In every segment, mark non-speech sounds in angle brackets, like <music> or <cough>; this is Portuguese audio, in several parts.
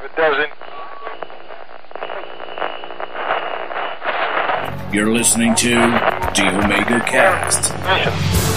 It doesn't. You're listening to The Omega Cast.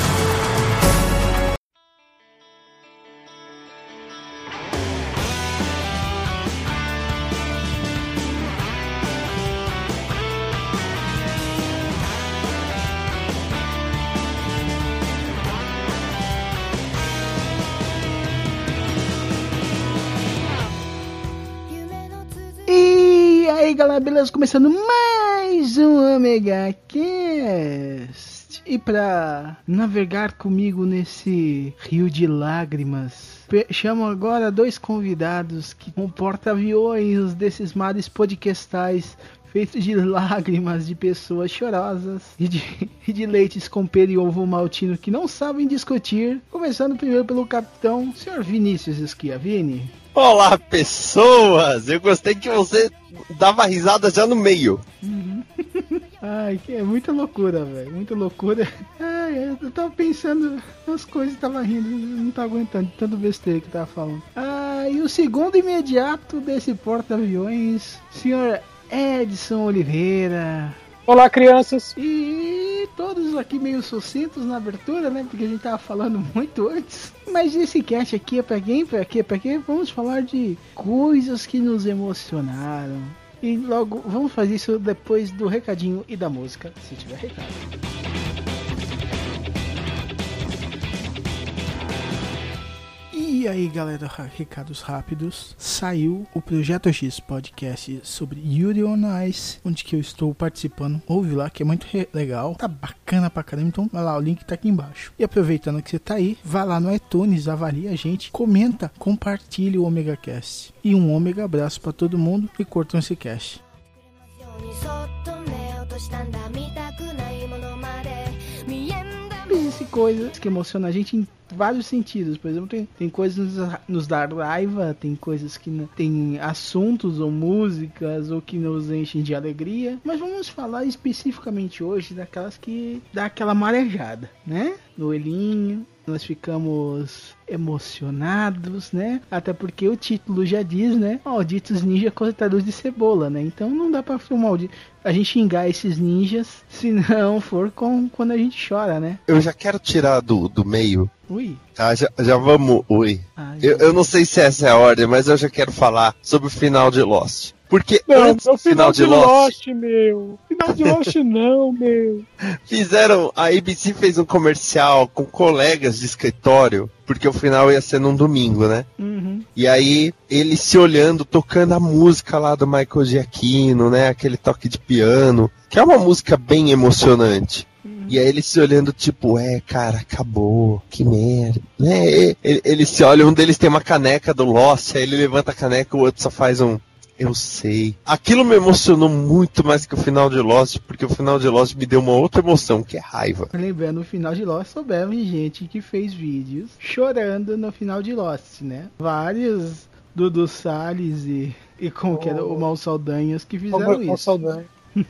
Beleza? Começando mais um Omega Cast. E pra navegar comigo nesse rio de lágrimas, chamo agora dois convidados que com porta-aviões desses mares podcastais feitos de lágrimas de pessoas chorosas e de, <laughs> e de leites com pera e ovo maltino que não sabem discutir. Começando primeiro pelo capitão, senhor Vinícius Schiavini. Olá, pessoas! Eu gostei que você dava risada já no meio. <laughs> Ai, que é muita loucura, velho. Muita loucura. Ai, eu tava pensando nas coisas, tava rindo, não tava aguentando de tanto besteira que tava falando. Ah, e o segundo imediato desse porta-aviões, senhor Edson Oliveira. Olá, crianças. E todos aqui meio sucintos na abertura, né? Porque a gente tava falando <laughs> muito antes. Mas esse cast aqui é pra quem? Pra quê? Pra quê? Vamos falar de coisas que nos emocionaram. E logo, vamos fazer isso depois do recadinho e da música, se tiver recado. E aí galera, ra- recados rápidos. Saiu o Projeto X podcast sobre Yuri on Ice, onde que eu estou participando. Ouve lá que é muito legal, tá bacana pra caramba. Então vai lá, o link tá aqui embaixo. E aproveitando que você tá aí, vai lá no iTunes, avalia a gente, comenta, compartilha o Omega Cast. E um Omega abraço pra todo mundo e curtam esse cast. んだ Existem coisas que emocionam a gente em vários sentidos. Por exemplo, tem, tem coisas nos, nos dá raiva, tem coisas que tem assuntos ou músicas ou que nos enchem de alegria. Mas vamos falar especificamente hoje daquelas que dá aquela marejada, né? No olhinho. Nós ficamos emocionados, né? Até porque o título já diz, né? Malditos ninja cortadores de cebola, né? Então não dá pra filmar a gente xingar esses ninjas se não for com, quando a gente chora, né? Eu já quero tirar do, do meio, Ui. tá? Já, já vamos. Oi. Ai, Eu, eu não sei se essa é a ordem, mas eu já quero falar sobre o final de Lost. Porque Não, antes é o do final de Lost, meu. Final de Lost <laughs> não, meu. fizeram. A ABC fez um comercial com colegas de escritório, porque o final ia ser num domingo, né? Uhum. E aí, ele se olhando, tocando a música lá do Michael Giacchino, né? Aquele toque de piano, que é uma música bem emocionante. E aí ele se olhando, tipo, é, cara, acabou, que merda. Né? E- Ele, se olha, um deles tem uma caneca do Lost, aí ele levanta a caneca, o outro só faz um. Eu sei. Aquilo me emocionou muito mais que o final de Lost, porque o final de Lost me deu uma outra emoção, que é raiva. Lembrando, no final de Lost souberam de gente que fez vídeos chorando no final de Lost, né? Vários Dudu Salles e, e como que era, o Mal Saldanhas que fizeram Com isso. saudade. <laughs>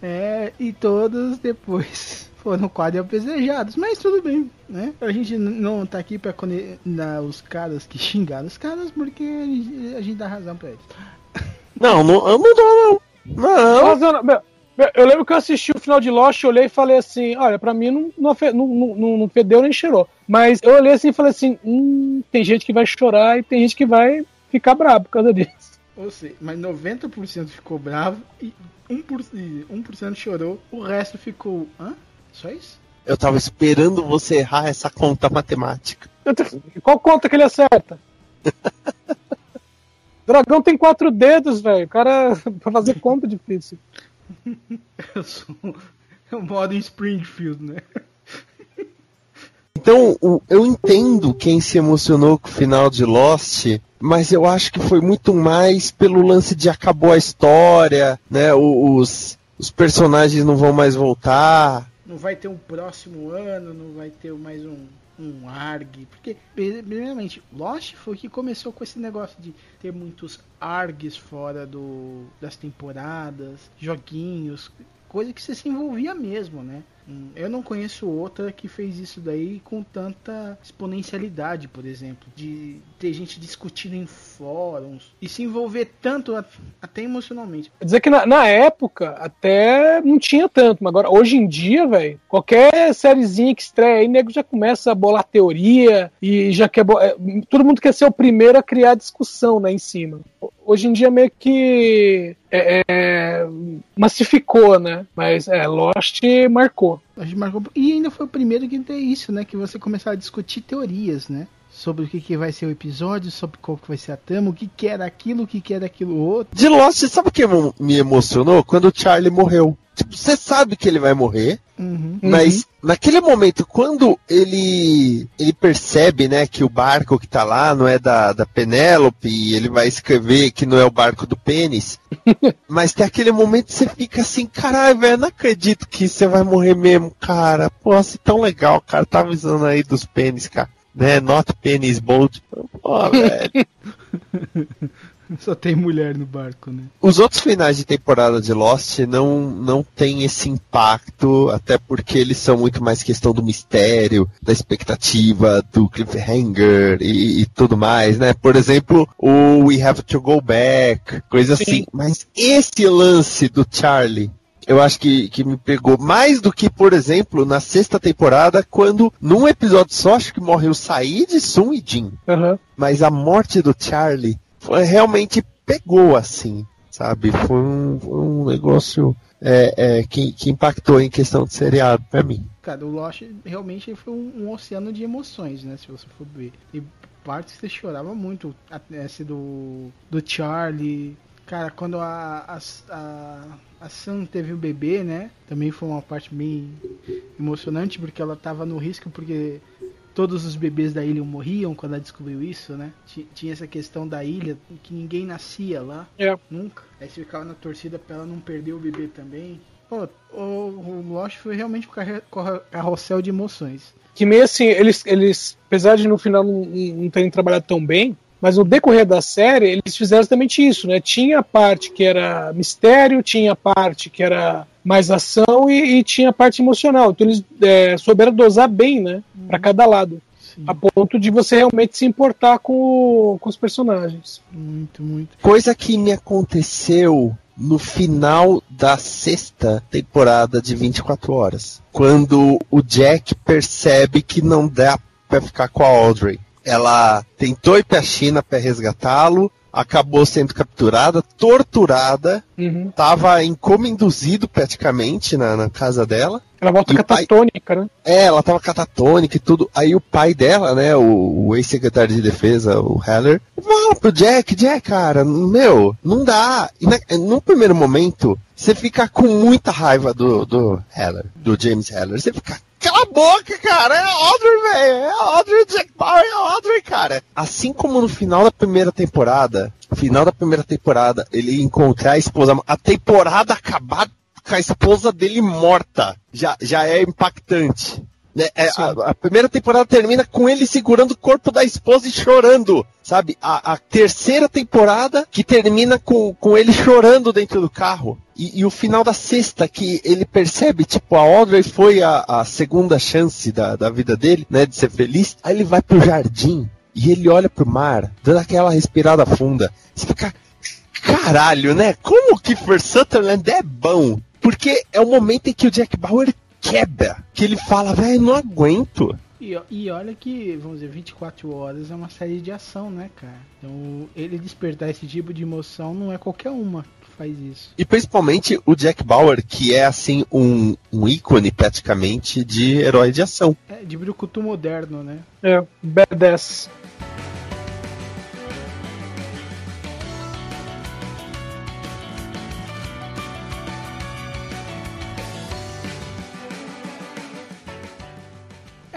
É, e todos depois <laughs> foram quase apedrejados, mas tudo bem, né? A gente não tá aqui pra condenar os caras que xingaram os caras, porque a gente, a gente dá razão pra eles. Não, não, eu não dou, não. Não. Mas, Ana, meu, meu, Eu lembro que eu assisti o final de Lost, olhei e falei assim: olha, pra mim não, não, não, não, fedeu nem cheirou. Mas eu olhei assim e falei assim: hum, tem gente que vai chorar e tem gente que vai ficar brabo por causa disso. Ou seja, mas 90% ficou bravo e 1%, e 1% chorou, o resto ficou. Hã? Só isso? Eu tava esperando você errar essa conta matemática. Qual conta que ele acerta? <laughs> Dragão tem quatro dedos, velho. O cara, <laughs> pra fazer conta é difícil. <laughs> Eu sou. Eu moro em Springfield, né? Então, eu entendo quem se emocionou com o final de Lost, mas eu acho que foi muito mais pelo lance de acabou a história, né? Os, os personagens não vão mais voltar. Não vai ter um próximo ano, não vai ter mais um, um ARG. Porque, primeiramente, Lost foi que começou com esse negócio de ter muitos ARGs fora do, das temporadas, joguinhos, coisa que você se envolvia mesmo, né? Eu não conheço outra que fez isso daí com tanta exponencialidade, por exemplo, de ter gente discutindo em fóruns e se envolver tanto até emocionalmente. Quer dizer que na, na época até não tinha tanto, mas agora, hoje em dia, velho, qualquer sériezinha que estreia aí, nego já começa a bolar teoria e já quer. é, Todo mundo quer ser o primeiro a criar discussão, né, em cima. Ho- Hoje em dia meio que é, é, massificou, né? Mas é, Lost marcou. Gente marcou e ainda foi o primeiro que tem isso, né? Que você começava a discutir teorias, né? Sobre o que, que vai ser o episódio, sobre qual que vai ser a trama, o que, que era aquilo, o que, que era aquilo outro. De Lost, sabe o que me emocionou? Quando o Charlie morreu. Tipo, você sabe que ele vai morrer, Uhum. mas naquele momento, quando ele ele percebe, né, que o barco que tá lá não é da, da Penélope, e ele vai escrever que não é o barco do pênis, <laughs> mas tem aquele momento que você fica assim, caralho, velho, não acredito que você vai morrer mesmo, cara. Pô, assim, tão legal, cara, tá avisando aí dos pênis, cara. Né, not penis boat. Pô, <laughs> velho. Só tem mulher no barco, né? Os outros finais de temporada de Lost não, não tem esse impacto, até porque eles são muito mais questão do mistério, da expectativa, do cliffhanger e, e tudo mais, né? Por exemplo, o We Have to Go Back, coisa Sim. assim. Mas esse lance do Charlie, eu acho que, que me pegou mais do que, por exemplo, na sexta temporada, quando num episódio só acho que morreu Said, Sun e Jin Aham. mas a morte do Charlie foi, realmente pegou assim, sabe? Foi um, foi um negócio é, é, que, que impactou em questão de seriado pra mim. Cara, o Lost realmente foi um, um oceano de emoções, né? Se você for ver. E partes que você chorava muito. a- Esse do, do Charlie. Cara, quando a, a, a, a Sam teve o bebê, né? Também foi uma parte bem emocionante, porque ela tava no risco, porque todos os bebês da ilha morriam quando ela descobriu isso, né? Ti- Tinha essa questão da ilha, que ninguém nascia lá. É. Nunca. Aí você ficava na torcida pra ela não perder o bebê também. Pô, o, o Lost foi realmente um carrossel de emoções. Que meio assim, eles, eles apesar de no final não, não terem trabalhado tão bem, mas no decorrer da série, eles fizeram exatamente isso, né? Tinha a parte que era mistério, tinha a parte que era mais ação e, e tinha a parte emocional. Então eles é, souberam dosar bem, né? Pra cada lado. Sim, A ponto de você realmente se importar com, o- com os personagens. muito, muito. Coisa que me aconteceu no final da sexta temporada de 24 horas, quando o Jack percebe que não dá pra ficar com a Audrey. Ela tentou ir pra China pra resgatá-lo, acabou sendo capturada, torturada, Uhum. tava em coma induzido praticamente na, na casa dela. Ela volta E o pai- catatônica, né? É, ela tava catatônica e tudo. Aí o pai dela, né, o, o ex-secretário de defesa, o Heller, fala pro Jack, Jack, cara, meu, não dá. E na- no primeiro momento, você fica com muita raiva do, do Heller, do James Heller. Você fica, cala a boca, cara, é Audrey, velho, é Audrey, Jack Bauer é Audrey, cara. Assim como no final da primeira temporada, final da primeira temporada, ele encontrar a esposa, a temporada acabar com a esposa dele morta já, já é impactante. Né? É, a, a primeira temporada termina com ele segurando o corpo da esposa e chorando, sabe? A, a terceira temporada que termina com, com ele chorando dentro do carro. E, e o final da sexta, que ele percebe, tipo, a Audrey foi a, a segunda chance da, da vida dele, né? De ser feliz. Aí ele vai pro jardim e ele olha pro mar, dando aquela respirada funda. Você fica, caralho, né? Como o Kiefer Sutherland é bom? Porque é o momento em que o Jack Bauer quebra. Que ele fala, velho, não aguento. E, e olha que, vamos dizer, 24 horas é uma série de ação, né, cara? Então, ele despertar esse tipo de emoção não é qualquer uma que faz isso. E principalmente o Jack Bauer, que é assim um, um ícone praticamente de herói de ação. É de brucutu moderno, né? É, badass.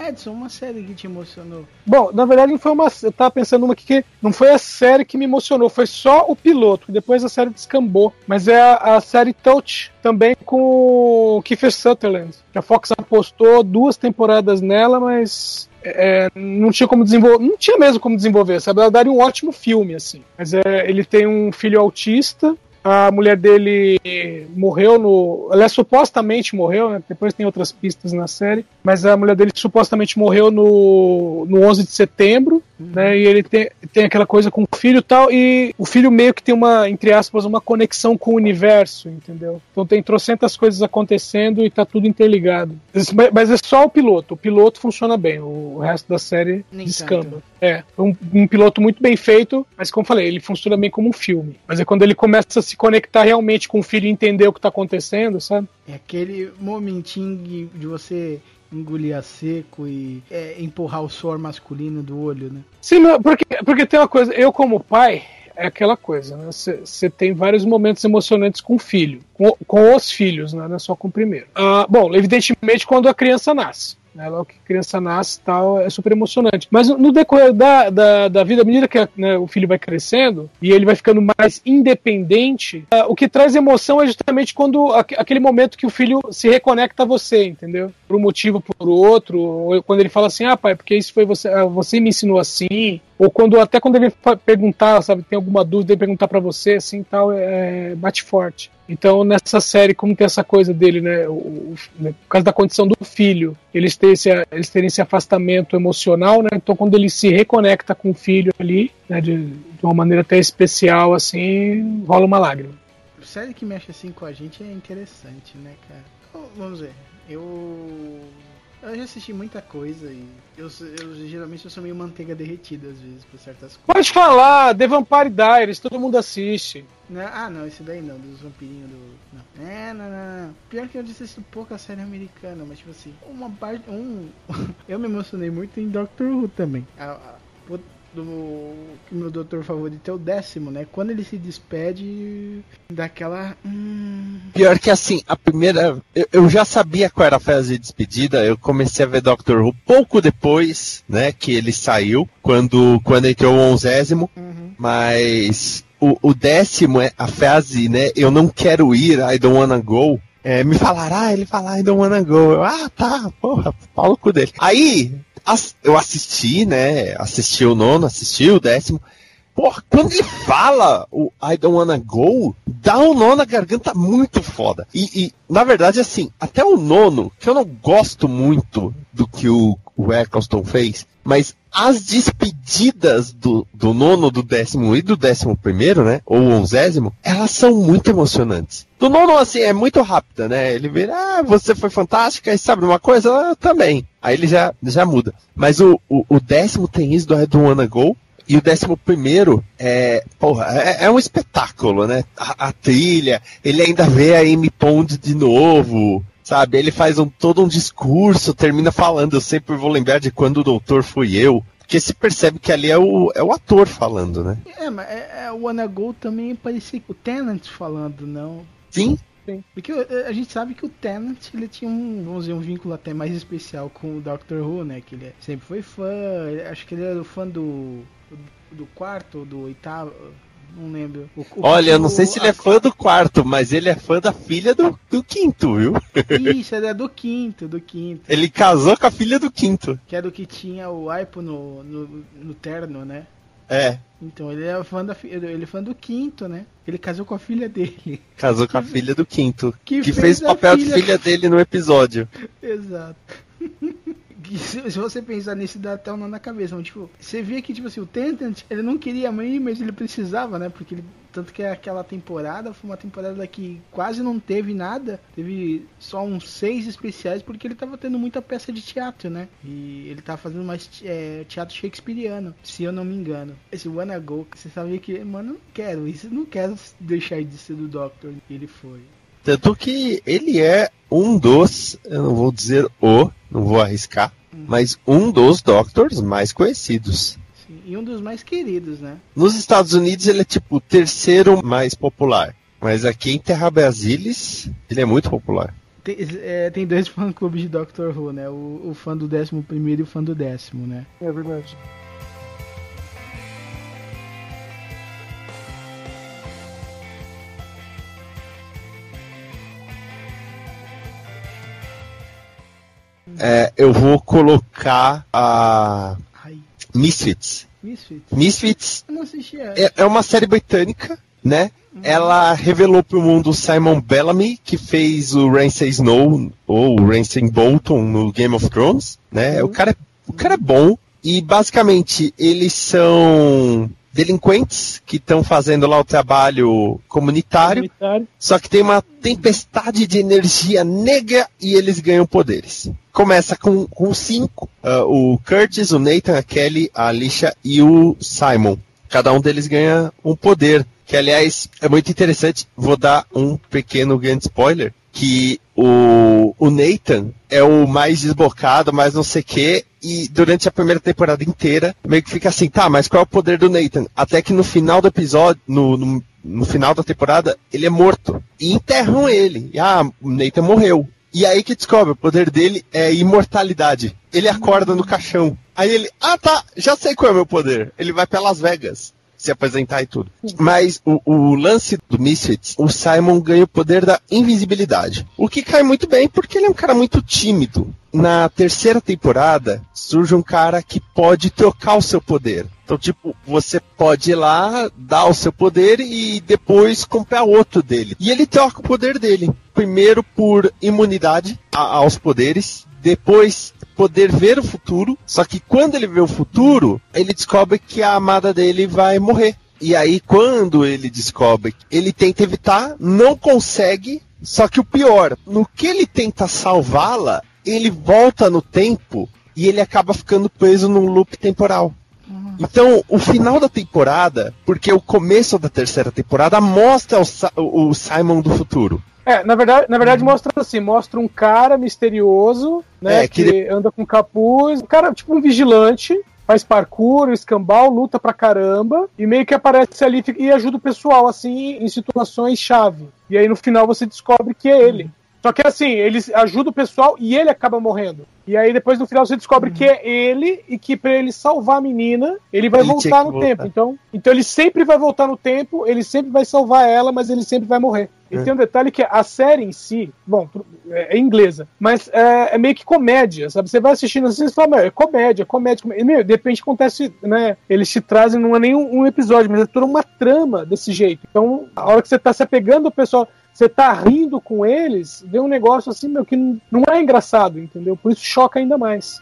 Edson, uma série que te emocionou. Bom, na verdade não foi uma. Eu tava pensando uma aqui que não foi a série que me emocionou, foi só o piloto, depois a série descambou. Mas é a, a série Touch, também com o Kiefer Sutherland. A Fox apostou duas temporadas nela, mas. é, não tinha como desenvolver. Não tinha mesmo como desenvolver, sabe? Ela daria um ótimo filme, assim. Mas é, ele tem um filho autista. A mulher dele morreu no. Ela supostamente morreu, né? Depois tem outras pistas na série. Mas a mulher dele supostamente morreu no, no 11 de setembro, né? E ele tem, tem aquela coisa com o filho e tal. E o filho meio que tem uma, entre aspas, uma conexão com o universo, entendeu? Então tem trocentas coisas acontecendo e tá tudo interligado. Mas- é só o piloto. O piloto funciona bem. O resto da série Nem descamba. tanto. É, um, um piloto muito bem feito, mas como eu falei, ele funciona bem como um filme. Mas é quando ele começa a se conectar realmente com o filho e entender o que tá acontecendo, sabe? É aquele momentinho de você engolir a seco e é, empurrar o suor masculino do olho, né? Sim, porque, porque tem uma coisa, eu como pai, é aquela coisa, né? Você tem vários momentos emocionantes com o filho, com, com os filhos, né? Não é só com o primeiro. Ah, bom, evidentemente quando a criança nasce. Né, logo que a criança nasce tal, é super emocionante. Mas no- decorrer da, da, da vida, à medida que né, o filho vai crescendo e ele vai ficando mais independente, ah, o que traz emoção é justamente quando aque- aquele momento que o filho se reconecta a você, entendeu? Por um motivo, por outro, ou quando ele fala assim, ah, pai, porque isso foi você, ah, você me ensinou assim, ou quando até quando ele perguntar, sabe, tem alguma dúvida, ele perguntar pra você, assim, tal, é, bate forte. Então, nessa série, como tem essa coisa dele, né, o, o- né, por causa da condição do filho, eles terem esse, eles terem esse afastamento emocional, né, então quando ele se reconecta com o filho ali, né, de, de uma maneira até especial, assim, rola uma lágrima. Série que mexe assim com a gente é interessante, né, cara? Vamos ver. Eu. Eu já assisti muita coisa e eu, eu geralmente eu sou meio manteiga derretida às vezes por certas coisas. Pode falar, The Vampire Diaries, todo mundo assiste. Não, ah, não, esse daí não, dos vampirinhos do. Não. É, não, não, não. Pior que eu assisto pouca série americana, mas tipo assim, uma parte. Um. <laughs> eu me emocionei muito em Doctor Who também. A, a, do meu doutor favorito é o décimo, né? Quando ele se despede daquela. Hum, Pior que assim, a primeira. Eu, eu já sabia qual era a fase de despedida. Eu comecei a ver Doctor Who pouco depois, né? Que ele saiu. Quando, quando entrou o onzésimo. uhum. Mas o, o décimo é a fase, né? Eu não quero ir, I don't wanna go. É, me falaram, ah, ele fala, I don't wanna go. Eu, ah, tá, porra, pau no cu dele. Aí, eu assisti, né? Assisti o nono, assisti o décimo. Porra, quando ele fala o I don't wanna go, dá um nó na garganta muito foda. E, e, na verdade, assim, até o nono, que eu não gosto muito do que o, o Eccleston fez, mas as despedidas do, do nono, do décimo e do décimo primeiro, né? Ou onzésimo, elas são muito emocionantes. Do nono, assim, é muito rápida, né? Ele vira, ah, você foi fantástica, e sabe uma coisa? Eu também. Aí ele já, já muda. Mas o, o, o décimo tem isso do I don't wanna go. E o décimo primeiro é, porra, é, é um espetáculo, né? A, a trilha, ele ainda vê a Amy Pond de novo, sabe? Ele faz um, todo um discurso, termina falando, eu sempre vou lembrar de quando o doutor fui eu. Porque se percebe que ali é o, é o ator falando, né? É, mas é, é, o Wanna Go também parecia o Tenant falando, não. Sim, Porque eh, a gente sabe que o Tennant ele tinha um, vamos dizer, um vínculo até mais especial com o Doctor Who, né? Que ele é- sempre foi fã, ele- acho que ele era fã do, do quarto ou do oitavo, não lembro. O- o- olha, eu não sei se ele é fã do quarto, mas ele é fã da filha do, do quinto, viu? <laughs> Isso, ele é do quinto, do quinto. Ele casou com a filha do quinto. Que era o que tinha o Aipo no, no, no terno, né? É, Então ele é fã da ele é fã do quinto, né? Ele casou com a filha dele. <laughs> casou com a filha do quinto. Que Que, fez o papel de filha- filha dele no episódio. <laughs> Exato. Se, você pensar nisso, dá até um nó na cabeça. Mas, tipo, você vê que, tipo assim, o Tentant, ele não queria mãe, mas ele precisava, né? Porque ele. Tanto que aquela temporada foi uma temporada que quase não teve nada. Teve só uns seis especiais, porque ele tava tendo muita peça de teatro, né? E ele tava fazendo mais é, teatro shakespeariano, se eu não me engano. Esse Wanna Go, você sabia que, mano, não quero isso, não quero deixar de ser do Doctor. Ele foi. Tanto que ele é um dos, eu não vou dizer o, não vou arriscar, mas um dos Doctors mais conhecidos. Sim, e um dos mais queridos, né? Nos Estados Unidos ele é tipo o terceiro mais popular. Mas aqui em Terra Brasilis, ele é muito popular. Tem, é, tem dois fã-clubes de Doctor Who, né? O, o fã do 11 primeiro e o fã do décimo, né? É verdade. É, eu vou colocar a Misfits. Misfits. Misfits é, é uma série britânica, né? ela revelou mundo o Simon Bellamy, que fez o Ramsay Snow ou o Ramsay Bolton no Game of Thrones, né? O cara, é- o cara é bom e basicamente eles são delinquentes que estão fazendo lá o trabalho comunitário, Comunitário. só que tem uma tempestade de energia negra e eles ganham poderes. Começa com, com cinco: ah, o Curtis, o Nathan, a Kelly, a Alicia e o Simon. Cada um deles ganha um poder. Que, aliás, é muito interessante. Vou dar um pequeno grande spoiler. Que o, o Nathan é o mais desbocado, mais não sei o quê. E durante a primeira temporada inteira, meio que fica assim, tá, mas qual é o poder do Nathan? Até que no final do episódio, no, no, no final da temporada, ele é morto. E enterram ele. E, ah, o Nathan morreu. E aí que descobre, o poder dele é imortalidade. Ele acorda no caixão. Aí ele, ah tá, já sei qual é o meu poder. Ele vai pra Las Vegas se apresentar e tudo. Mas o, o lance do Misfits, o Simon ganha o poder da invisibilidade. O que cai muito bem porque ele é um cara muito tímido. Na terceira temporada, surge um cara que pode trocar o seu poder. Então, tipo, você pode ir lá, dar o seu poder e depois comprar outro dele. E ele troca o poder dele. Primeiro por imunidade a- aos poderes, depois poder ver o futuro. Só que quando ele vê o futuro, ele descobre que a amada dele vai morrer. E aí, quando ele descobre, ele tenta evitar, não consegue. Só que o pior, no que ele tenta salvá-la, ele volta no tempo e ele acaba ficando preso num loop temporal. Então, o final da temporada, porque o começo da terceira temporada mostra o, o Simon do futuro. É, na verdade, na verdade mostra assim, mostra um cara misterioso, né, É, que, que anda com capuz, um cara tipo um vigilante, faz parkour, escambau, luta pra caramba, e meio que aparece ali e ajuda o pessoal, assim, em situações chave. E aí no final você descobre que é ele. Só que assim, ele ajuda o pessoal e ele acaba morrendo. E aí depois no final você descobre que é ele e que pra ele salvar a menina, ele vai Ele voltar no voltar. tempo. Então, então ele sempre vai voltar no tempo, ele sempre vai salvar ela, mas ele sempre vai morrer. E É. tem um detalhe que a série em si, bom, é, é inglesa, mas é, é meio que comédia, sabe? Você vai assistindo assim e fala, meu, é comédia, comédia, comédia. E, meu, de repente acontece, né? Eles te trazem, não é nem um, um episódio, mas é toda uma trama desse jeito. Então, a hora que você tá se apegando ao pessoal, você tá rindo com eles, vê um negócio assim, meu, que não, não é engraçado, entendeu? Por isso choca ainda mais.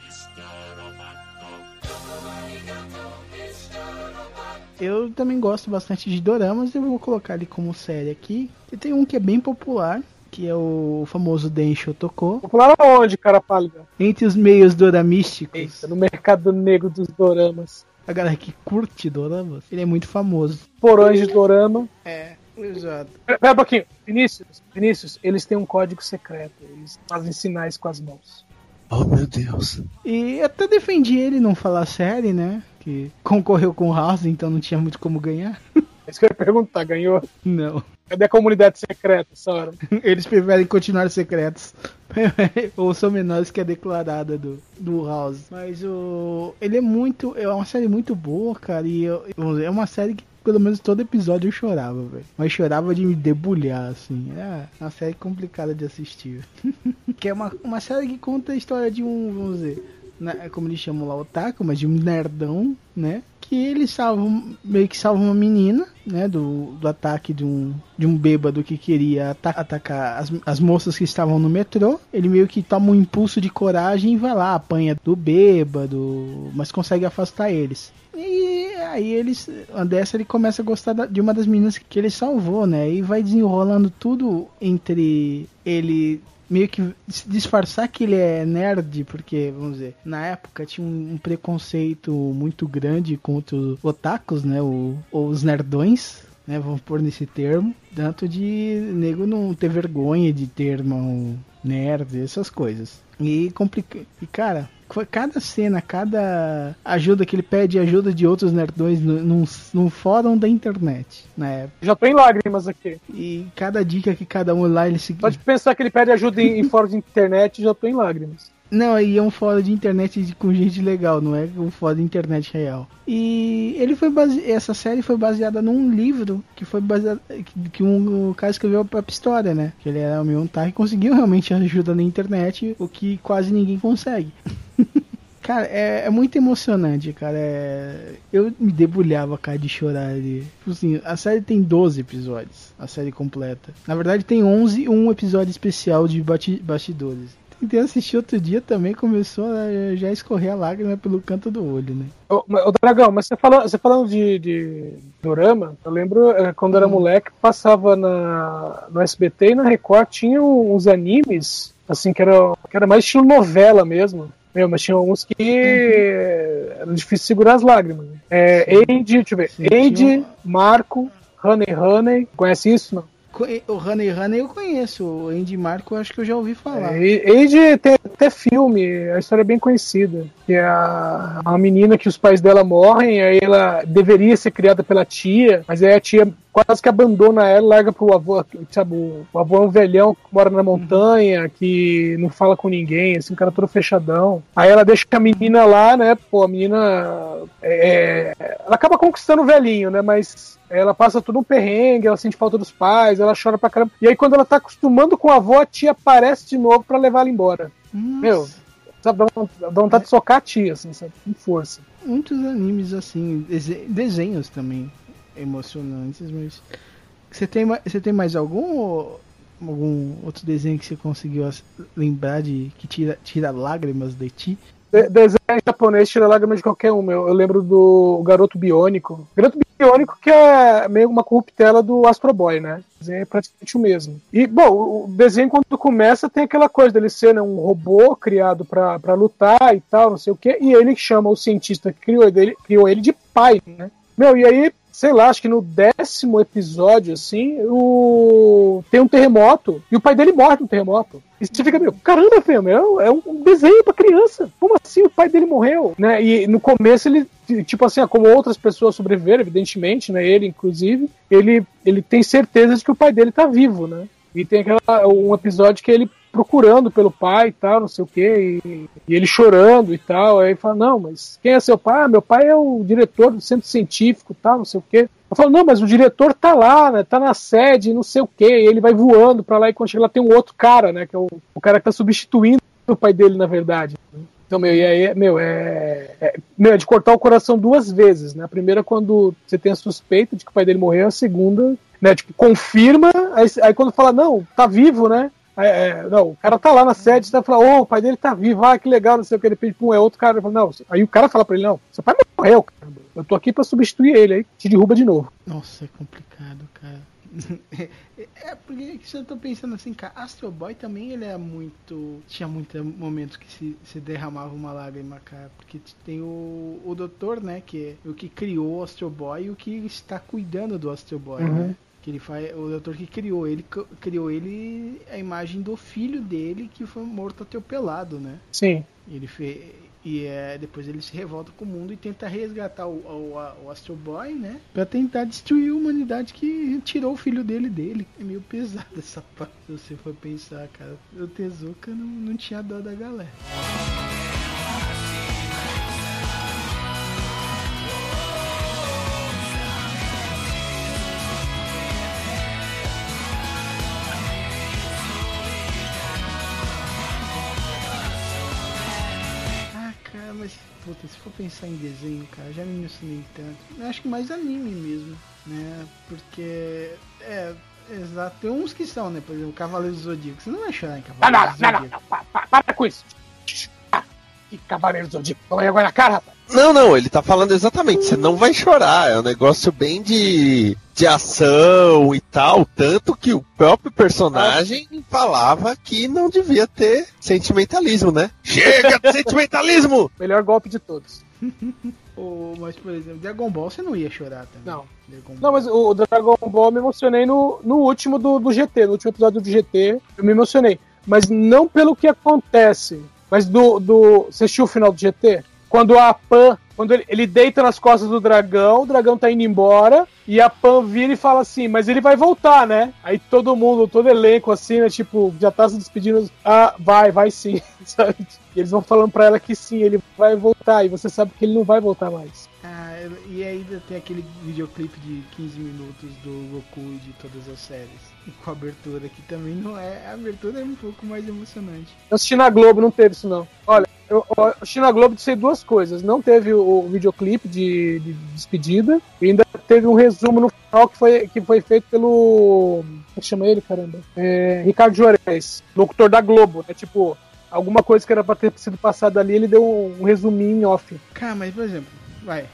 Eu também gosto bastante de doramas, eu vou colocar ele como série aqui. E tem um que é bem popular, que é o famoso Densho Toko. Popular aonde, cara pálida? Entre os meios doramísticos, Eita, no mercado negro dos doramas. a galera que curte doramas, ele é muito famoso. Porões de dorama. É, exato. Pera, um pouquinho. Vinícius, Vinícius, eles têm um código secreto. Eles fazem sinais com as mãos. Oh, meu Deus. E até defendi ele não falar série, né? Que concorreu com o House, então não tinha muito como ganhar. <laughs> É isso que eu ia perguntar, ganhou? Não. Cadê a comunidade secreta essa hora? <laughs> Eles preferem continuar secretos. <laughs> Ou são menores que a declarada do, do House. Mas o. Ele é muito. É uma série muito boa, cara. E eu- é uma série que pelo menos todo episódio eu chorava, velho. Mas chorava de me debulhar, assim. É uma série complicada de assistir. <laughs> que é uma, uma série que conta a história de um, vamos dizer, né, como eles chamam lá, otaku, mas de um nerdão, né? Que ele salva, meio que salva uma menina, né? Do, do ataque de um, de um bêbado que queria ata- atacar as, as moças que estavam no metrô. Ele meio que toma um impulso de coragem e vai lá, apanha do bêbado, mas consegue afastar eles. E aí eles, dessa ele começa a gostar de uma das meninas que ele salvou, né? E vai desenrolando tudo entre ele meio que disfarçar que ele é nerd, porque, vamos dizer, na época tinha um, preconceito muito grande contra os otakus, né? O, ou os nerdões, né? Vamos pôr nesse termo. Tanto de nego não ter vergonha de ter irmão nerd, essas coisas. E complica. E cara, cada cena, cada ajuda que ele pede ajuda de outros nerdões num, num fórum da internet, época. Já tô em lágrimas aqui. E cada dica que cada um lá ele se. Só de pensar que ele pede ajuda em, em fórum de internet, já tô em lágrimas. Não, aí é um fórum de internet com gente legal, não é um fórum de internet real. E ele foi base... essa série foi baseada num livro que foi baseado que, um, cara escreveu a própria história, né? Que ele era meio um e conseguiu realmente ajuda na internet, o que quase ninguém consegue. <laughs> Cara, é, é muito emocionante, cara. É... Eu me debulhava, cara, de chorar ali. Tipo assim, a série tem 12 episódios, a série completa. Na verdade, tem 11 e um episódio especial de bastidores. Tentei assistir outro dia também, começou a já escorrer a lágrima pelo canto do olho, né? Ô, ô, Dragão, mas você falando, você falando de, de dorama, eu lembro eh, quando era moleque, passava na, no SBT e na Record tinha uns animes, assim, que era, que era mais estilo novela mesmo. Meu, mas tinha uns que era difícil segurar as lágrimas. né? É, Andy, deixa eu ver, Sim, Andy, Marco, Honey Honey, conhece isso, não? O Honey Honey eu conheço, o Andy Marco eu acho que eu já ouvi falar. É, Andy tem até filme, a história é bem conhecida. Que é a, a menina que os pais dela morrem, aí ela deveria ser criada pela tia, mas aí a tia quase que abandona ela, larga pro avô, sabe, o, o avô é um velhão que mora na montanha, que não fala com ninguém, assim, um cara todo fechadão. Aí ela deixa a menina lá, né, pô, a menina é, ela acaba conquistando o velhinho, né, mas ela passa todo um perrengue, ela sente falta dos pais, ela chora pra caramba. E aí quando ela tá acostumando com a avó, a tia aparece de novo pra levar ela embora. Nossa, Meu, sabe, dá von- dá vontade de socar a tia, assim, sabe, com força. muitos animes assim, dese- desenhos também emocionantes, mas você tem, você tem mais algum algum outro desenho que você conseguiu lembrar de que tira, tira lágrimas de ti? De- desenho japonês tira lágrima de qualquer um, meu. Eu lembro do Garoto Biônico. Garoto Biônico que é meio uma corruptela do Astro Boy, né? É praticamente o mesmo. E, bom, o desenho quando começa tem aquela coisa dele ser né, um robô criado pra lutar e tal, não sei o quê, e ele chama o cientista que criou criou ele de pai, né? Meu, e aí, sei lá, acho que no décimo episódio, assim, o... tem um terremoto e o pai dele morre no terremoto. E você fica meio, caramba, filho, meu, é um desenho pra criança. Como assim o pai dele morreu? Né? E no começo ele, tipo assim, como outras pessoas sobreviveram, evidentemente, né? Ele, inclusive, ele, ele tem certeza de que o pai dele tá vivo, né? E tem aquela, um episódio que ele procurando pelo pai e tal, não sei o quê, e, e ele chorando e tal. Aí fala, não, mas quem é seu pai? Ah, meu pai é o diretor do centro científico e tal, não sei o quê. Eu falo, não, mas o diretor tá lá, né? Tá na sede, não sei o quê. E ele vai voando pra lá e quando chega lá tem um outro cara, né? Que é o, o cara que tá substituindo o pai dele, na verdade. Então, meu, e aí, meu, é, é, meu, é de cortar o coração duas vezes, né? A primeira quando você tem a suspeita de que o pai dele morreu, a segunda, né, tipo, confirma, aí, aí quando fala, não, tá vivo, né? É, não, o cara tá lá na sede, você tá falando, ô, o pai dele tá vivo, ah, que legal, não sei o que, de repente, pum, é outro cara, fala, não, aí o cara fala pra ele, não, seu pai morreu, cara, eu tô aqui pra substituir ele, aí te derruba de novo. Nossa, é complicado, cara. <laughs> é porque se eu tô pensando assim, cara, Astro Boy também ele é muito. Tinha muitos momentos que se, se derramava uma lágrima, cara. Porque tem o, o doutor, né? Que é o que criou o Astro Boy e o que está cuidando do Astro Boy, Uhum. né? Que ele faz. O doutor que criou ele, criou ele a imagem do filho dele que foi morto atropelado, né? Sim. Ele fez. E é, depois ele se revolta com o mundo e tenta resgatar o, o, o Astro Boy, né? Pra tentar destruir a humanidade que tirou o filho dele dele. É meio pesado essa parte, se você for pensar, cara. O Tezuka não, não tinha dó da galera. Puta, se for pensar em desenho, cara, já me emocionei tanto. Eu acho que mais anime mesmo, né? Porque é, exato, tem uns que são, né? Por exemplo, Cavaleiro do Zodíaco. Você não vai chorar em Não, Cavaleiro não, do não, não, Zodíaco. não, pa- pa- para com isso. Ah, Que cavaleiro zodíaco, toma aí agora na cara, rapaz. Não, não, ele tá falando exatamente. Você não vai chorar. É um negócio bem de, de ação e tal. Tanto que o próprio personagem falava que não devia ter sentimentalismo, né? Chega de <laughs> sentimentalismo! Melhor golpe de todos. <laughs> Ou, mas, por exemplo, Dragon Ball você não ia chorar também. Não. Não, mas o Dragon Ball eu me emocionei no, no último do, do GT, no último episódio do GT, eu me emocionei. Mas não pelo que acontece, mas do. do você assistiu o final do GT? Quando a Pan, quando ele, ele deita nas costas do dragão, o dragão tá indo embora, e a Pan vira e fala assim, mas ele vai voltar, né? Aí todo mundo, todo elenco assim, né? Tipo, já tá se despedindo. Ah, vai, vai sim, <laughs> sabe? E eles vão falando pra ela que sim, ele vai voltar, e você sabe que ele não vai voltar mais. Ah, e ainda tem aquele videoclipe de 15 minutos do Goku e de todas as séries. E com a abertura que também não é. A abertura é um pouco mais emocionante. Eu assisti na Globo, não teve isso não. Olha, eu, China Globo disse duas coisas. Não teve o, o videoclipe de, de despedida, e ainda teve um resumo no final que foi, que foi feito pelo. Como chama ele, caramba? É, Ricardo Juarez, locutor da Globo. É tipo, alguma coisa que era pra ter sido passada ali, ele deu um, um resuminho off. Cara, mas por exemplo, vai.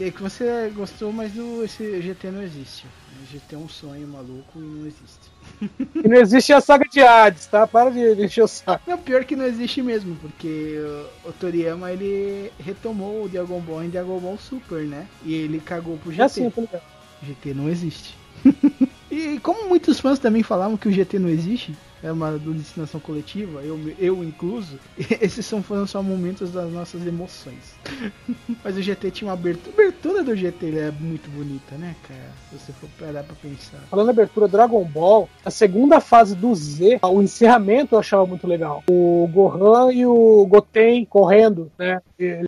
É que você gostou, mas o, esse GT não existe. O GT é um sonho maluco e não existe. <laughs> E não existe a saga de Hades, tá? Para de encher o saco. Não, pior que não existe mesmo, porque o, o Toriyama ele retomou o Dragon Ball em Dragon Ball Super, né? E ele cagou pro GT. É assim, tá ligado? GT não existe. <laughs> e como muitos fãs também falavam que o GT não existe, é uma alucinação coletiva, eu, eu incluso, <laughs> esses são, foram só momentos das nossas emoções. Mas o GT tinha uma abertura. Abertura do GT é muito bonita, né, cara? Se você for parar pra pensar. Falando abertura Dragon Ball, a segunda fase do Z, o encerramento eu achava muito legal. O Gohan e o Goten correndo, né? É,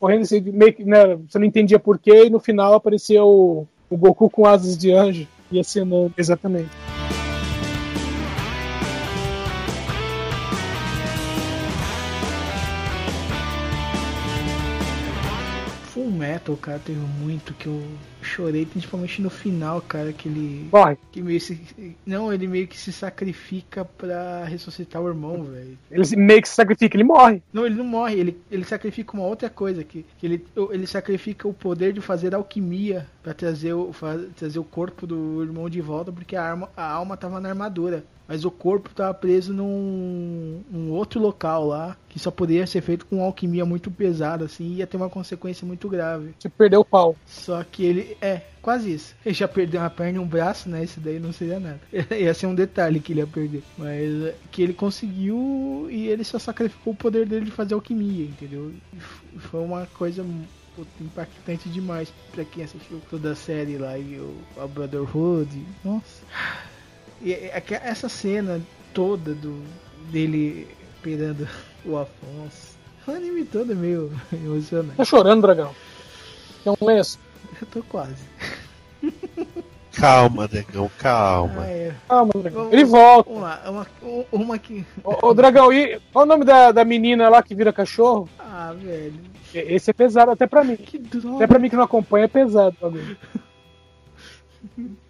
Correndo assim, meio que, né? Você não entendia porquê, e no final aparecia o, o Goku com asas de anjo e acenando. Exatamente. Metal, cara, teve muito que eu chorei, principalmente no final, cara, que ele. Corre. Que meio se, não, ele meio que se sacrifica pra ressuscitar o irmão, velho. Ele se- meio que se sacrifica, ele morre. Não, ele não morre, ele, ele sacrifica uma outra coisa, que, que ele, ele sacrifica o poder de fazer alquimia pra trazer o, trazer o corpo do irmão de volta, porque a, arma, a alma tava na armadura. Mas o corpo tava preso num, num outro local lá, que só poderia ser feito com alquimia muito pesada, assim, e ia ter uma consequência muito grave. Você perdeu o pau. Só que ele. É, quase isso. Ele já perdeu uma perna e um braço, né? Isso daí não seria nada. <laughs> ia ser um detalhe que ele ia perder. Mas que ele conseguiu e ele só sacrificou o poder dele de fazer alquimia, entendeu? E Foi uma coisa impactante demais pra quem assistiu toda a série lá e o a Brotherhood. Nossa. E é- é- essa cena toda do dele pegando o Afonso. O anime todo é meio <laughs> emocionante. Tá chorando, dragão. É um lenço. Eu tô quase. Calma, negão, calma. Ah, é. Calma, dragão. Ele volta. Vamos lá, uma, um- uma que. Ô, ô, dragão, e qual o nome da, da menina lá que vira cachorro? Ah, velho. Esse é pesado até pra mim. Que droga. Até pra mim que não acompanha é pesado. Você <laughs>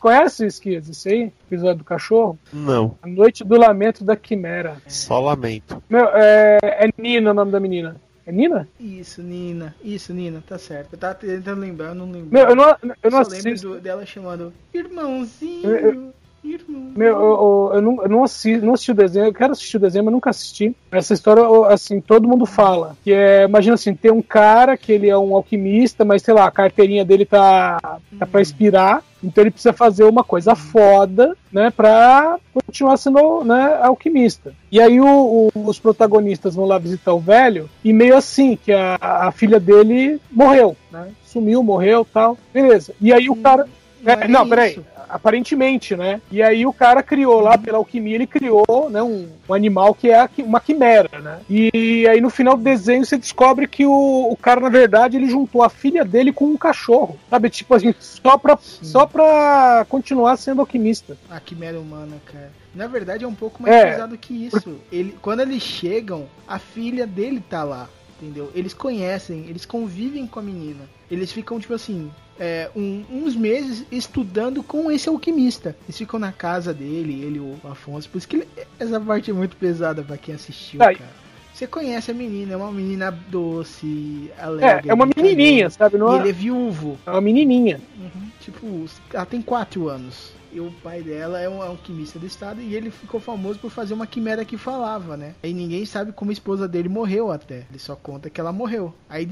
conhece, Esquias, isso aí? Episódio do cachorro? Não, A Noite do Lamento da Quimera. só lamento. Meu, é, é Nina o nome da menina. É Nina? Isso, Nina. Isso, Nina, tá certo. Eu tava tentando lembrar, eu não lembro. Meu, eu não, eu não Só lembro assisto. do- dela chamando Irmãozinho. Eu- Irmão. Meu, eu, eu, eu não, eu não, assisti, não assisti o desenho, eu quero assistir o desenho, mas nunca assisti. Essa história, assim, todo mundo fala. Que é, imagina assim, tem um cara que ele é um alquimista, mas sei lá, a carteirinha dele tá, tá pra expirar, então ele precisa fazer uma coisa foda, né, pra continuar sendo, né, alquimista. E aí o- o- os protagonistas vão lá visitar o velho, e meio assim, que a, a filha dele morreu, né, sumiu, morreu tal, beleza. E aí o cara... Não É, é não, peraí. Aparentemente, né? E aí o cara criou lá, pela alquimia, ele criou né, um, um animal que é uma quimera, né? E aí no final do desenho você descobre que o, o cara, na verdade, ele juntou a filha dele com um cachorro. Sabe? Tipo assim, só pra, só pra continuar sendo alquimista. A quimera humana, cara. Na verdade é um pouco mais É. pesado que isso. Ele, quando eles chegam, a filha dele tá lá. Entendeu? Eles conhecem, eles convivem com a menina. Eles ficam, tipo assim, é, um- uns meses estudando com esse alquimista. Eles ficam na casa dele, ele e o Afonso. Por isso que ele- essa parte é muito pesada pra quem assistiu, e- cara. Você conhece a menina, é uma menina doce, alegre. É, é uma menininha, sabe? Não E é, ele é viúvo. é uma menininha. Uhum. Tipo, ela tem 4 anos. E o pai dela é um alquimista do estado e ele ficou famoso por fazer uma quimera que falava, né? Aí ninguém sabe como a esposa dele morreu até. Ele só conta que ela morreu. Aí,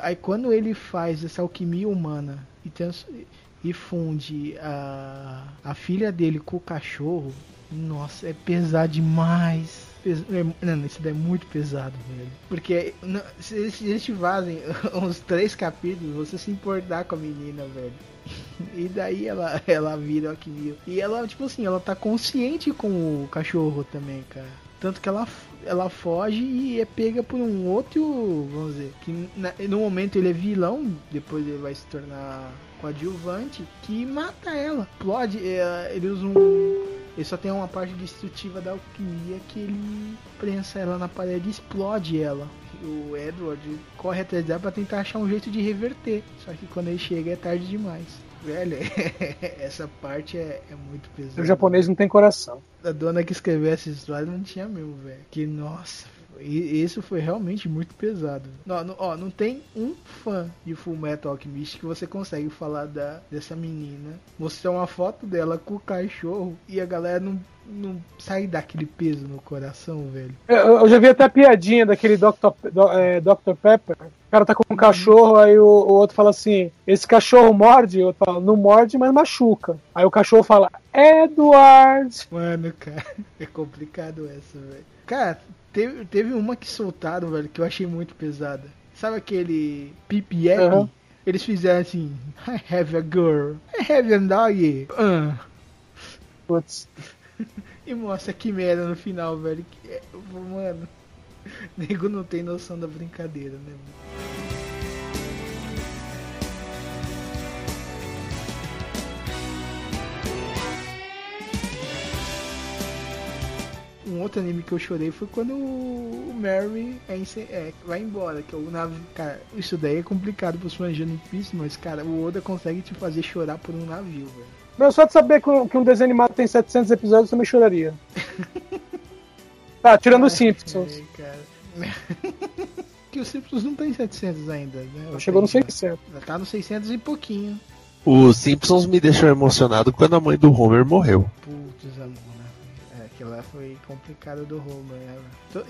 aí quando ele faz essa alquimia humana e, trans- e funde a, a filha dele com o cachorro, nossa, é pesado demais. É- Não, isso daí é muito pesado, velho. Porque não, se eles, eles te fazem <laughs> uns três capítulos, você se importar com a menina, velho. <laughs> E daí ela, ela vira o alquimia. E ela, tipo assim, ela tá consciente com o cachorro também, cara. Tanto que ela, ela foge e é pega por um outro, vamos dizer, que no momento ele é vilão, depois ele vai se tornar coadjuvante, que mata ela. Explode, é, ele usa um, Ele só tem uma parte destrutiva da alquimia que ele prensa ela na parede e explode ela. O Edward corre atrás dela pra tentar achar um jeito de reverter. Só que quando ele chega é tarde demais. Velho, <laughs> essa parte é, é muito pesada. O japonês não tem coração. A dona que escreveu essa história não tinha mesmo, velho. Que nossa, e isso foi realmente muito pesado. Não, não, ó, não tem um fã de Full Metal Alchemist que você consegue falar da, dessa menina, mostrar uma foto dela com o cachorro e a galera não, não sai daquele peso no coração, velho. Eu, eu já vi até a piadinha daquele Dr. Do- é, Dr. Pepper. O cara tá com um cachorro, aí o, o outro fala assim: Esse cachorro morde? O outro fala: Não morde, mas machuca. Aí o cachorro fala: Edward. Mano, cara, <laughs> é complicado essa, velho. Cara, teve, teve uma que soltaram, velho, que eu achei muito pesada. Sabe aquele Yap? Aham. Eles fizeram assim: I have a girl, I have a dog. Ah. Putz. <laughs> E mostra a quimera no final, velho. Que é- Mano, <laughs> nego não tem noção da brincadeira, né? Um outro anime que eu chorei foi quando o Mary é, é, vai embora, que é o navio. Cara, isso daí é complicado pros fãs de One Piece, mas, cara, o Oda consegue te fazer chorar por um navio, velho. Meu, só de saber que um, que um desenho animado tem 700 episódios, eu também choraria. <laughs> Tá, tirando os Simpsons. É, cara. <laughs> que os Simpsons não tem 700 ainda, né? Ou Chegou no tem já? 600. Já tá no 600 e pouquinho. Os Simpsons me deixou emocionado quando a mãe do Homer morreu. Complicado do Homer, né? Tô-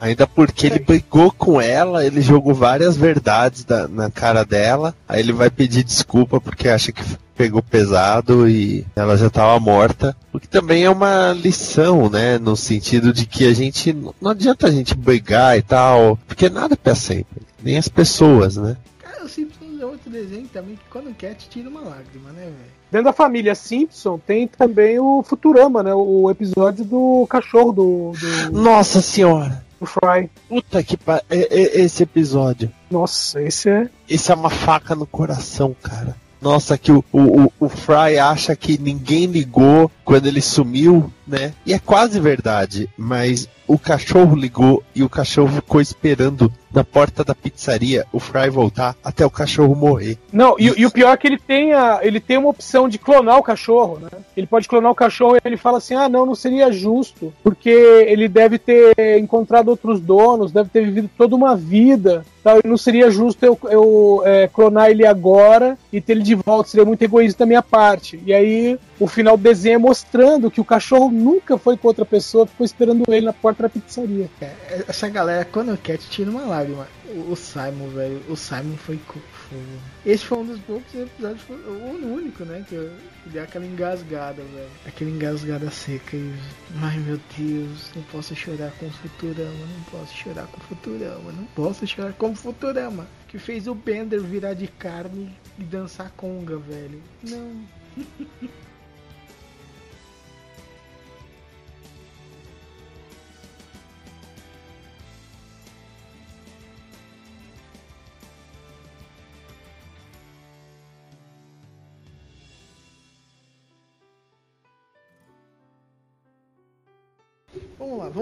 Ainda porque ele brigou com ela, ele jogou várias verdades da- na cara dela, aí ele vai pedir desculpa porque acha que pegou pesado e ela já tava morta. O que também é uma lição, né? No sentido de que a gente. Não adianta a gente brigar e tal, porque nada é pra sempre. Nem as pessoas, né? Cara, os Simpsons é outro desenho também que quando quer te tira uma lágrima, né, velho? Dentro da família Simpson tem também o Futurama, né? O episódio do cachorro do, do, Nossa senhora! do Fry. Puta que pa... Esse episódio. Nossa, esse é. Esse é uma faca no coração, cara. Nossa, que o, o, o- o Fry acha que ninguém ligou quando ele sumiu, né? E é quase verdade, mas o cachorro ligou e o cachorro ficou esperando na porta da pizzaria o Fry voltar até o cachorro morrer. Não, e, e o pior é que ele tem, a, ele tem uma opção de clonar o cachorro, né? Ele pode clonar o cachorro e ele fala assim: ah, não, não seria justo, porque ele deve ter encontrado outros donos, deve ter vivido toda uma vida, tal, e não seria justo eu, eu é, clonar ele agora e ter ele de volta, seria muito egoísta da minha parte. E aí o final do desenho é mostrando que o cachorro nunca foi com outra pessoa, ficou esperando ele na porta da pizzaria. É, Essa galera, quando quer, te tira uma lágrima. O, o Simon, velho, o Simon foi, foi. Esse foi um dos poucos episódios, o único, né? Que eu dei aquela engasgada, velho. Aquela engasgada seca e. Ai meu Deus, não posso chorar com Futurama, não posso chorar com Futurama, não posso chorar com Futurama. Que fez o Bender virar de carne e dançar conga, velho. Não. <laughs>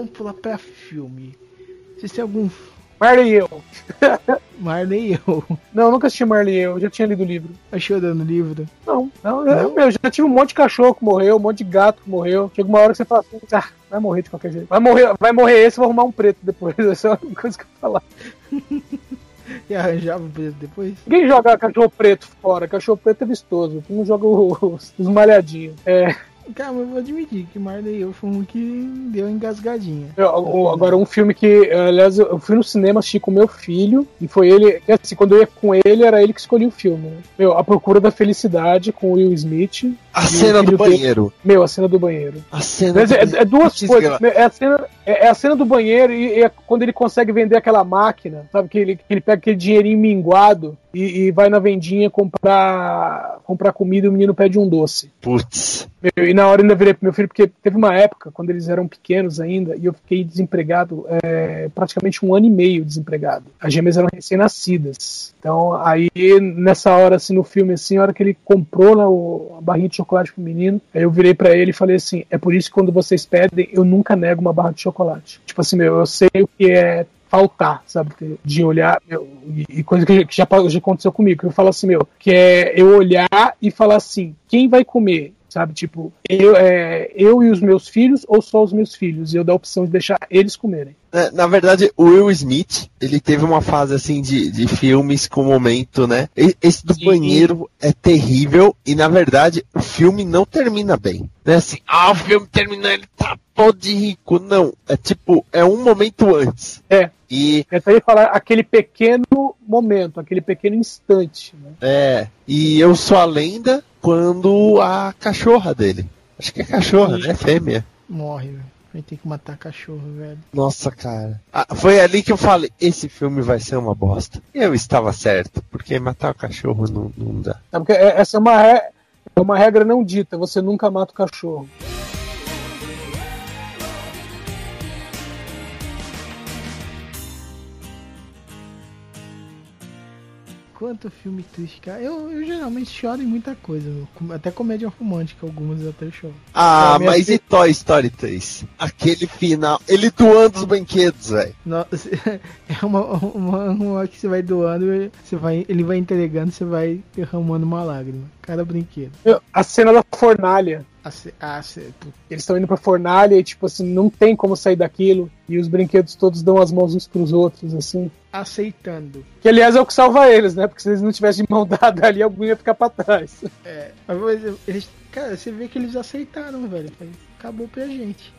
Vamos pular pra filme. Vocês têm algum. Marley e eu. <laughs> Marley e eu. Não, nunca assisti Marley e eu, já tinha lido o livro. Tá chorando o livro? Não, não, eu, meu, já tive um monte de cachorro que morreu, um monte de gato que morreu. Chega uma hora que você fala assim, ah, vai morrer de qualquer jeito. Vai morrer, vai morrer esse, eu vou arrumar um preto depois. <laughs> Essa é a única coisa que eu falar. <laughs> E arranjava o preço depois? Ninguém joga cachorro preto fora, cachorro preto é vistoso. Tu não joga os, os malhadinhos. É, Cara, eu vou admitir que Marley e eu foi um que deu engasgadinha. eu- o- agora um filme que, aliás, eu fui no cinema assistir com meu filho e foi ele, assim, quando eu ia com ele, era ele que escolhia o filme. Né? Meu, A Procura da Felicidade com o Will Smith. A cena do filho dele- banheiro. Meu, a cena do banheiro. A cena Mas do é, banheiro. é duas Putz, coisas. É a, cena, é, é a cena do banheiro e é quando ele consegue vender aquela máquina, sabe? Que ele, que ele pega aquele dinheirinho minguado e, e vai na vendinha comprar, comprar comida e o menino pede um doce. Putz. E na hora eu ainda virei pro meu filho, porque teve uma época, quando eles eram pequenos ainda, e eu fiquei desempregado é, praticamente um ano e meio desempregado. As gêmeas eram recém-nascidas. Então, aí, nessa hora, assim, no filme, assim, a hora que ele comprou o, a barrinha de chocolate pro menino, aí eu virei pra ele e falei assim: é por isso que quando vocês pedem, eu nunca nego uma barra de chocolate. Tipo assim, meu, eu sei o que é faltar, sabe? De olhar, meu, e, coisa que, que já, já aconteceu comigo, que eu falo assim, meu, que é eu olhar e falar assim, quem vai comer? Sabe, tipo, eu, é, eu e os meus filhos ou só os meus filhos? E eu dou a opção de deixar eles comerem. É, Na verdade, o Will Smith, ele teve uma fase assim de, de filmes com momento, né? Esse do Sim. banheiro é terrível e na verdade o filme não termina bem. Não é assim, ah, o filme terminou, ele tá todo de rico. Não, é tipo, é um momento antes. É. E É até falar aquele pequeno momento, aquele pequeno instante. Né? é, e eu sou a lenda quando a cachorra dele. Acho que é cachorra, né? Fêmea. Morre, velho. A gente tem que matar cachorro, velho. Nossa, cara. Ah, foi ali que eu falei, esse filme vai ser uma bosta. E eu estava certo, porque matar o cachorro não, não dá. Sabe, porque é- essa é uma, re- é uma regra não dita, você nunca mata o cachorro. Quanto filme triste, cara. Eu, eu geralmente choro em muita coisa. Até comédia romântica, algumas eu até choro. Ah, É, mas fi- e Toy Story 3? Aquele final, ele doando os brinquedos, velho. Nossa, <laughs> é uma, uma, uma que você vai doando, você vai, ele vai entregando, você vai derramando uma lágrima. Cada brinquedo. A cena da fornalha. Cê- puta, Eles estão indo pra fornalha e, tipo assim, não tem como sair daquilo. E os brinquedos todos dão as mãos uns pros outros, assim. aceitando. Que, aliás, é o que salva eles, né? Porque se eles não tivessem de mão <laughs> dada ali, algum ia ficar pra trás. É, mas eles, cara, você vê que eles aceitaram, velho. Acabou pra gente.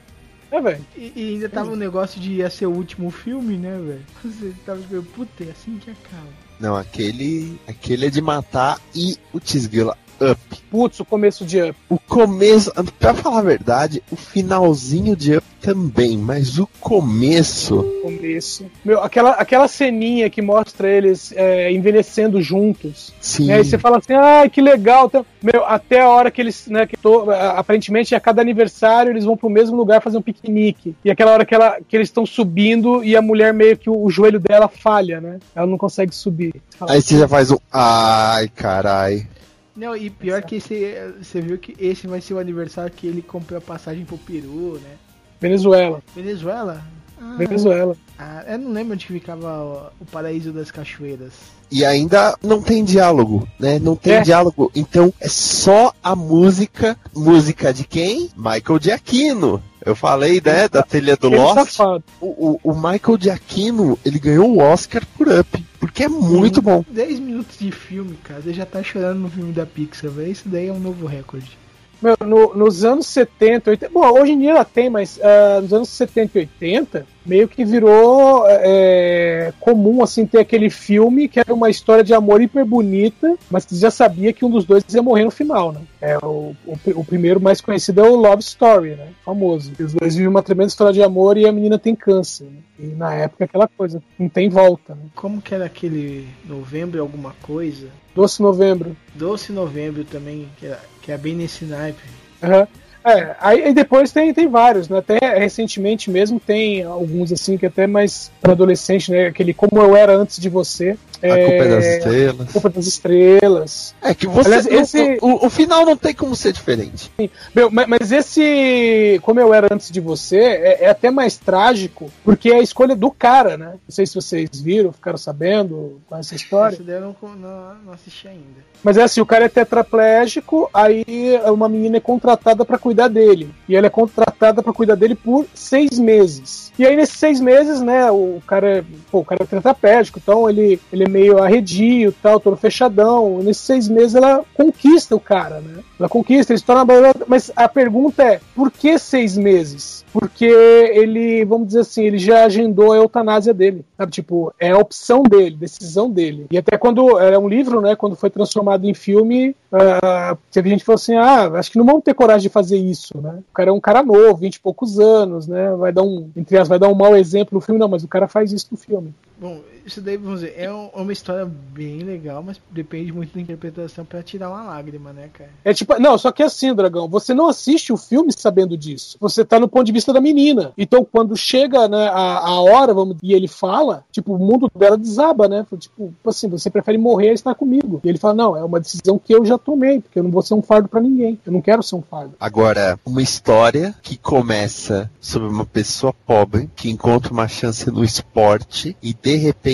É, velho. E, e ainda tava o negócio de ia ser o último filme, né, velho? <laughs> Você tava tipo, puta, é assim que acaba. Não, aquele, aquele é de matar e o Tisguila Up. Putz, o começo de Up. O começo, pra falar a verdade, o finalzinho de Up também, mas o começo. Começo. Meu, aquela, aquela ceninha que mostra eles é, envelhecendo juntos. Sim. E aí você fala assim, ai, que legal. Meu, até a hora que eles, né, que to- aparentemente a cada aniversário eles vão pro mesmo lugar fazer um piquenique. E aquela hora que, ela, que eles estão subindo e a mulher meio que o, o joelho dela falha, né? Ela não consegue subir. Fala, Aí você já faz um. Ai, carai. Não, e pior que esse, você viu que esse vai ser o aniversário que ele comprou a passagem pro Peru, né? Venezuela. Venezuela? Ah, Venezuela. ah, eu não lembro onde ficava o, o paraíso das cachoeiras. E ainda não tem diálogo, né? Não tem É. diálogo. Então é só a música. Música de quem? Michael Giacchino. Eu falei, né? Da trilha do Ele Lost. safado. O, o, o Michael Giacchino, ele ganhou o Oscar por Up. Porque é muito bom. 10 minutos de filme, cara. Você já tá chorando no filme da Pixar, velho. Isso daí é um novo recorde. Meu, no- nos anos 70, 80. Bom, hoje em dia ela tem, mas ah, nos anos 70 e 80, meio que virou é, comum assim ter aquele filme que era uma história de amor hiper bonita, mas que já sabia que um dos dois ia morrer no final, né? É, o, o, o primeiro mais conhecido é o Love Story, né? Famoso. Os dois vivem uma tremenda história de amor e a menina tem câncer. né? E na época aquela coisa, não tem volta, né? Como que era aquele novembro alguma coisa? Doce Novembro. Doce novembro também, que é, que é bem nesse naipe. Aham. É, aí, depois tem, tem vários, né? Até recentemente mesmo tem alguns assim que até mais para adolescente, né? Aquele Como Eu Era Antes de Você. A culpa é das estrelas. Culpa das Estrelas. É que você. Aliás, esse- o, o final não tem como ser diferente. Meu, ma- mas esse Como Eu Era Antes de Você é, é até mais trágico porque é a escolha do cara, né? Não sei se vocês viram, ficaram sabendo com essa história. Eu não, não, não assisti ainda. Mas é assim, o cara é tetraplégico, aí uma menina é contratada pra cuidar dele. E ela é contratada pra cuidar dele por seis meses. E aí nesses seis meses, né, o cara pô, o cara é tetraplégico, então ele, ele é meio arredio, tal, todo fechadão. E nesses seis meses ela conquista o cara, né? Ela conquista, ele se torna... Mas a pergunta é, por que seis meses? Porque ele, vamos dizer assim, ele já agendou a eutanásia dele. Sabe? Tipo, é a opção dele, decisão dele. E até quando era um livro, né? Quando foi transformado em filme, ah, teve gente que falou assim: ah, acho que não vamos ter coragem de fazer isso, né? O cara é um cara novo, vinte e poucos anos, né? Vai dar um, entre as, vai dar um mau exemplo no filme, não, mas o cara faz isso no filme. Bom, isso daí, vamos dizer, é um- é uma história bem legal, mas depende muito da interpretação pra tirar uma lágrima, né, cara? É tipo, não, só que é assim, Dragão, você não assiste o filme sabendo disso. Você tá no ponto de vista da menina. Então, quando chega, né, a, a hora, vamos, e ele fala, tipo, o mundo dela desaba, né? Tipo, assim, você prefere morrer a estar comigo. E ele fala, não, é uma decisão que eu já tomei, porque eu não vou ser um fardo pra ninguém. Eu não quero ser um fardo. Agora, uma história que começa sobre uma pessoa pobre que encontra uma chance no esporte e de repente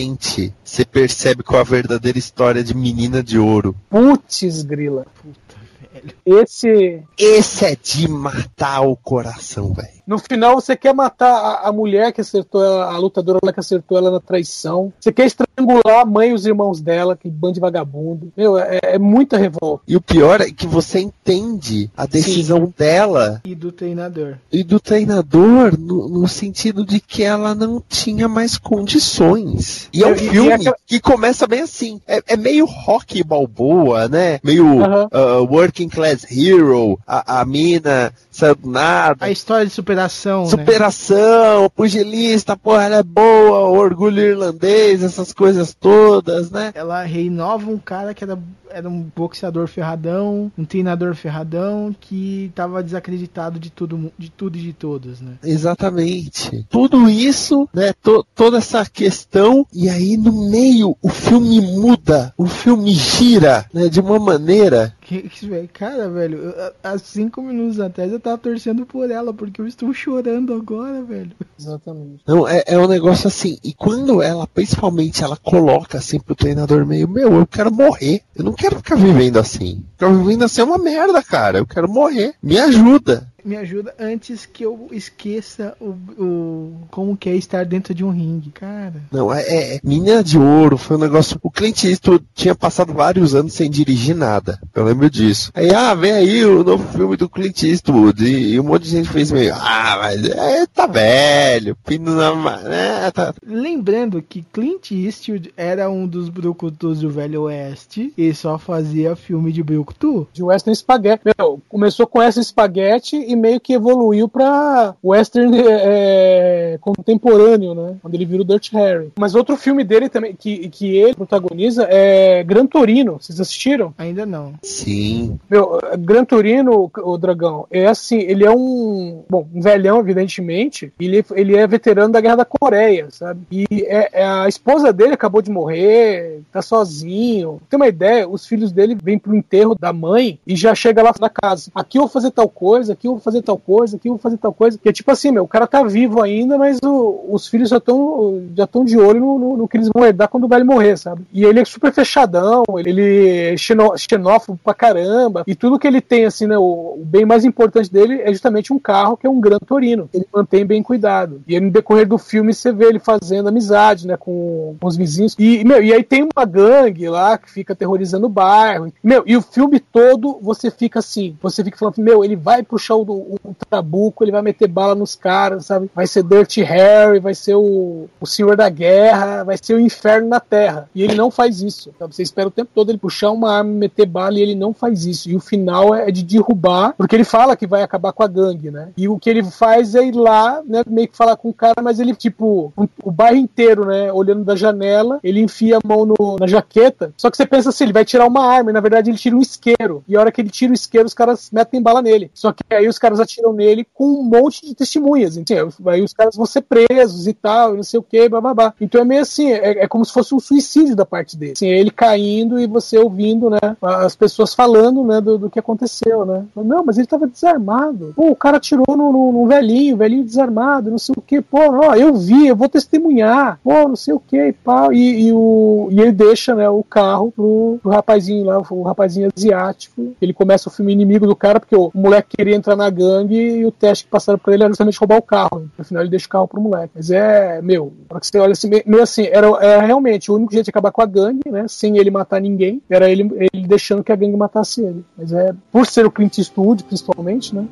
você percebe qual é a verdadeira história de menina de ouro. Putz, grila. Puta, velho. Esse. Esse é de matar o coração, velho. No final, você quer matar a, a mulher que acertou ela, a lutadora lá que acertou ela na traição. Você quer estrangular a mãe e os irmãos dela, que bando de vagabundo. Meu, é, é muita revolta. E o pior é que você entende a decisão dela E do treinador. e do treinador no, no sentido de que ela não tinha mais condições. E é um E- e filme aquela- que começa bem assim. É, é meio rock balboa, né? Meio Aham. uh, working class hero. A, a mina saiu do nada. A história de superação, né? Superação, pugilista, porra, ela é boa, orgulho irlandês, essas coisas todas, né? Ela renova um cara que era, era um boxeador ferradão, um treinador ferradão, que tava desacreditado de tudo, de tudo e de todos, né? Exatamente. Tudo isso, né? to- toda essa questão, e aí no meio o filme muda, o filme gira, né? De uma maneira. Velho, cara, velho, eu- há cinco minutos atrás eu tava torcendo por ela, porque eu estou chorando agora, velho. Exatamente. Não, é, é um negócio assim. E quando ela, principalmente, ela coloca assim pro treinador meio, meu, eu quero morrer. Eu não quero ficar vivendo assim. Ficar vivendo assim é uma merda, cara. Eu quero morrer. Me ajuda. Me ajuda antes que eu esqueça o, o como que é estar dentro de um ringue, cara. Não, é, é, é Mina de Ouro, foi um negócio. O Clint Eastwood tinha passado vários anos sem dirigir nada. Eu lembro disso. Aí, ah, vem aí o novo filme do Clint Eastwood. E, e um monte de gente fez meio, ah, mas é, tá velho, pino na. É, tá. Lembrando que Clint Eastwood era um dos brucutus do Velho Oeste e só fazia filme de brucutu. De western spaghetti. Meu, começou com essa spaghetti e meio que evoluiu pra western é, contemporâneo, né? Quando ele vira o Dirt Harry. Mas outro filme dele também, que, que ele protagoniza, é Gran Torino. Vocês assistiram? Ainda não. Sim. Meu, Gran Torino, o Dragão, é assim, ele é um, bom, um velhão, evidentemente, ele, ele é veterano da Guerra da Coreia, sabe? E é, é- a esposa dele acabou de morrer, tá sozinho. Tem uma ideia, os filhos dele vêm pro enterro da mãe e já chega lá na casa. Aqui eu vou fazer tal coisa, aqui eu vou fazer tal coisa, aqui eu vou fazer tal coisa. Que é tipo assim, meu, o cara tá vivo ainda, mas o- os filhos já estão já tão de olho no, no- no que eles vão herdar quando o velho morrer, sabe? E ele é super fechadão, ele, é xenó- xenófobo pra caramba. E tudo que ele tem, assim, né? O, o bem mais importante dele é justamente um carro que é um Gran Torino. Ele mantém bem cuidado. E aí, no decorrer do filme você vê ele fazendo amizade, né? Com, com os vizinhos. E, meu, e aí tem uma gangue lá que fica aterrorizando o bairro. Meu, e o filme todo você fica assim, você fica falando, meu, ele vai puxar o, o, o trabuco, ele vai meter bala nos caras, sabe? Vai ser Dirty Harry, vai ser o, o Senhor da Guerra, vai ser o inferno na Terra. E ele não faz isso. Sabe? Você espera o tempo todo ele puxar uma arma, meter bala e ele não faz isso. E o final é de derrubar, porque ele fala que vai acabar com a gangue, né? E o que ele faz é ir lá, né, meio que falar com o cara, mas ele, tipo, um- o bairro inteiro, né, olhando da janela, ele enfia a mão no- na jaqueta. Só que você pensa assim, ele vai tirar uma arma, e na verdade ele tira um isqueiro. E a hora que ele tira o isqueiro, os caras metem bala nele. Só que aí os caras atiram nele com um monte de testemunhas. Então, aí os caras vão ser presos e tal, não sei o que, bababá. Então é meio assim, é, é como se fosse um suicídio da parte dele. Assim, é ele caindo e você ouvindo, né, as pessoas falando, né, do, do que aconteceu, né. Não, mas ele tava desarmado. Pô, o cara atirou no, no- no velhinho, velhinho desarmado, não sei o que. Pô, ó, eu vi, eu vou testemunhar. Pô, não sei o que e pau. E, e o, e ele deixa, né, o carro pro, pro rapazinho lá, o rapazinho asiático. Ele começa o filme inimigo do cara, porque o, moleque queria entrar na gangue e o teste que passaram pra ele era justamente roubar o carro. No final ele deixa o carro pro moleque. Mas é, meu, pra que você olha assim, meio assim, era, era realmente o único jeito de acabar com a gangue, né, sem ele matar ninguém, era ele, ele deixando que a gangue matasse ele. Mas é, por ser o Clint Eastwood, principalmente, né,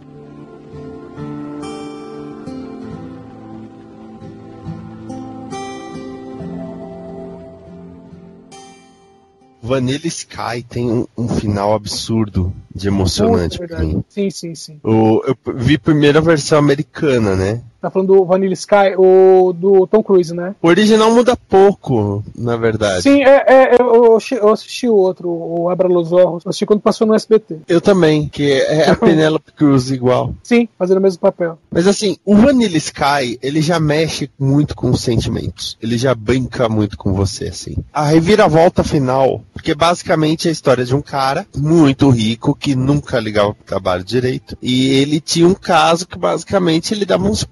Vanilla Sky tem um, um final absurdo de emocionante Puta, pra mim. Sim, sim, sim. O, eu vi primeiro a versão americana, né? Tá falando do Vanilla Sky, o do Tom Cruise, né? O original muda pouco, na verdade. Sim, é, é, eu, assisti, eu assisti o outro, o Abra Los Orros, eu assisti quando passou no SBT. Eu também, que é a <laughs> Penélope Cruz igual. Sim, fazendo o mesmo papel. Mas assim, o Vanilla Sky, ele já mexe muito com os sentimentos. Ele já brinca muito com você, assim. A reviravolta final, porque basicamente é a história de um cara muito rico que nunca ligava pro trabalho direito. E ele tinha um caso que basicamente ele dava uns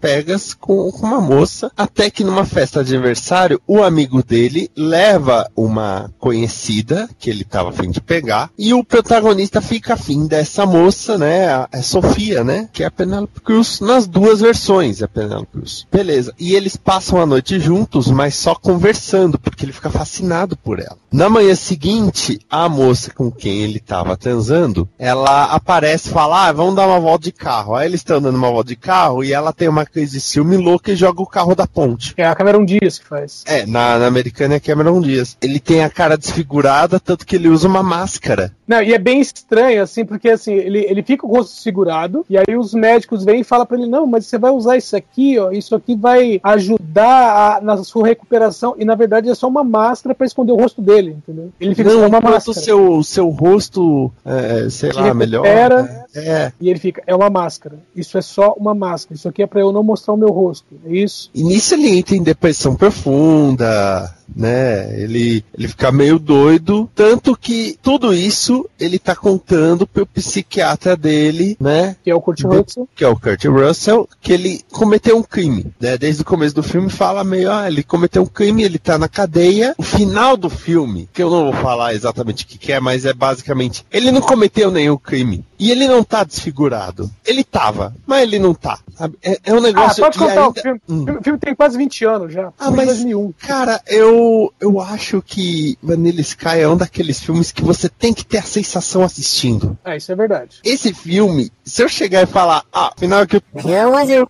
com, uma moça, até que numa festa de aniversário, o amigo dele leva uma conhecida que ele tava afim de pegar, e o protagonista fica afim dessa moça, né? A Sofia, né? Que é a Penelope Cruz, nas duas versões, a Penelope Cruz. Beleza. E eles passam a noite juntos, mas só conversando, porque ele fica fascinado por ela. Na manhã seguinte, a moça com quem ele tava transando, ela aparece e fala: Ah, vamos dar uma volta de carro. Aí eles estão dando uma volta de carro e ela tem uma crise de ciúme louca e joga o carro da ponte. É a Cameron Diaz que faz. É, na, na americana é Cameron Diaz. Ele tem a cara desfigurada, tanto que ele usa uma máscara. Não, e é bem estranho, assim, porque assim, ele, ele fica o rosto segurado, e aí os médicos vêm e falam pra ele, não, mas você vai usar isso aqui, ó, isso aqui vai ajudar a- na sua recuperação, e na verdade é só uma máscara pra esconder o rosto dele, entendeu? Ele fica Não, com uma máscara. seu, seu rosto, é, sei Se lá, melhor. recupera. É. E ele fica, é uma máscara. Isso é só uma máscara. Isso aqui é pra eu não mostrar o meu rosto. É isso? E nisso ele entra em depressão profunda, né? Ele, ele fica meio doido. Tanto que tudo isso ele tá contando pro psiquiatra dele, né? Que é o Kurt Russell. Que é o Kurt Russell, que ele cometeu um crime. Né? Desde o começo do filme fala meio, ah, ele cometeu um crime, ele tá na cadeia. O final do filme, que eu não vou falar exatamente o que, que é, mas é basicamente, ele não cometeu nenhum crime. E ele não tá desfigurado. Ele tava, mas ele não tá. sabe? É, é um Ah, negócio pode que contar ainda... o filme. Hum. O filme- tem quase 20 anos já. Ah, mas- 2001. Cara, eu, eu acho que Vanilla Sky é um daqueles filmes que você tem que ter a sensação assistindo. É, isso é verdade. Esse filme, se eu chegar e falar, ah, final é que eu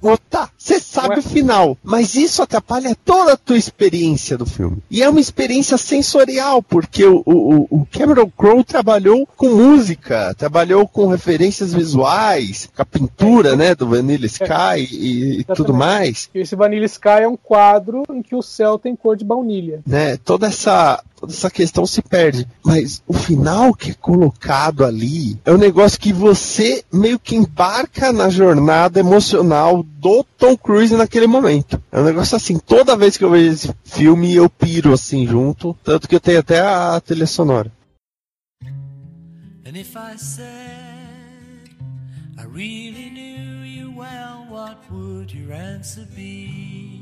vou, tá, você sabe Ué. o final, mas isso atrapalha toda a tua experiência do filme. E é uma experiência sensorial, porque o, o, o Cameron Crowe trabalhou com música, trabalhou com referências visuais, com a pintura, né, do Vanilla Sky e, e tudo mais. E esse Vanilla Sky é um quadro em que o céu tem cor de baunilha. né? Toda essa toda essa questão se perde. Mas o final que é colocado ali é um negócio que você meio que embarca na jornada emocional do Tom Cruise naquele momento. É um negócio assim, toda vez que eu vejo esse filme eu piro assim junto, tanto que eu tenho até a trilha sonora. And if I said I really knew you well, what would your answer be?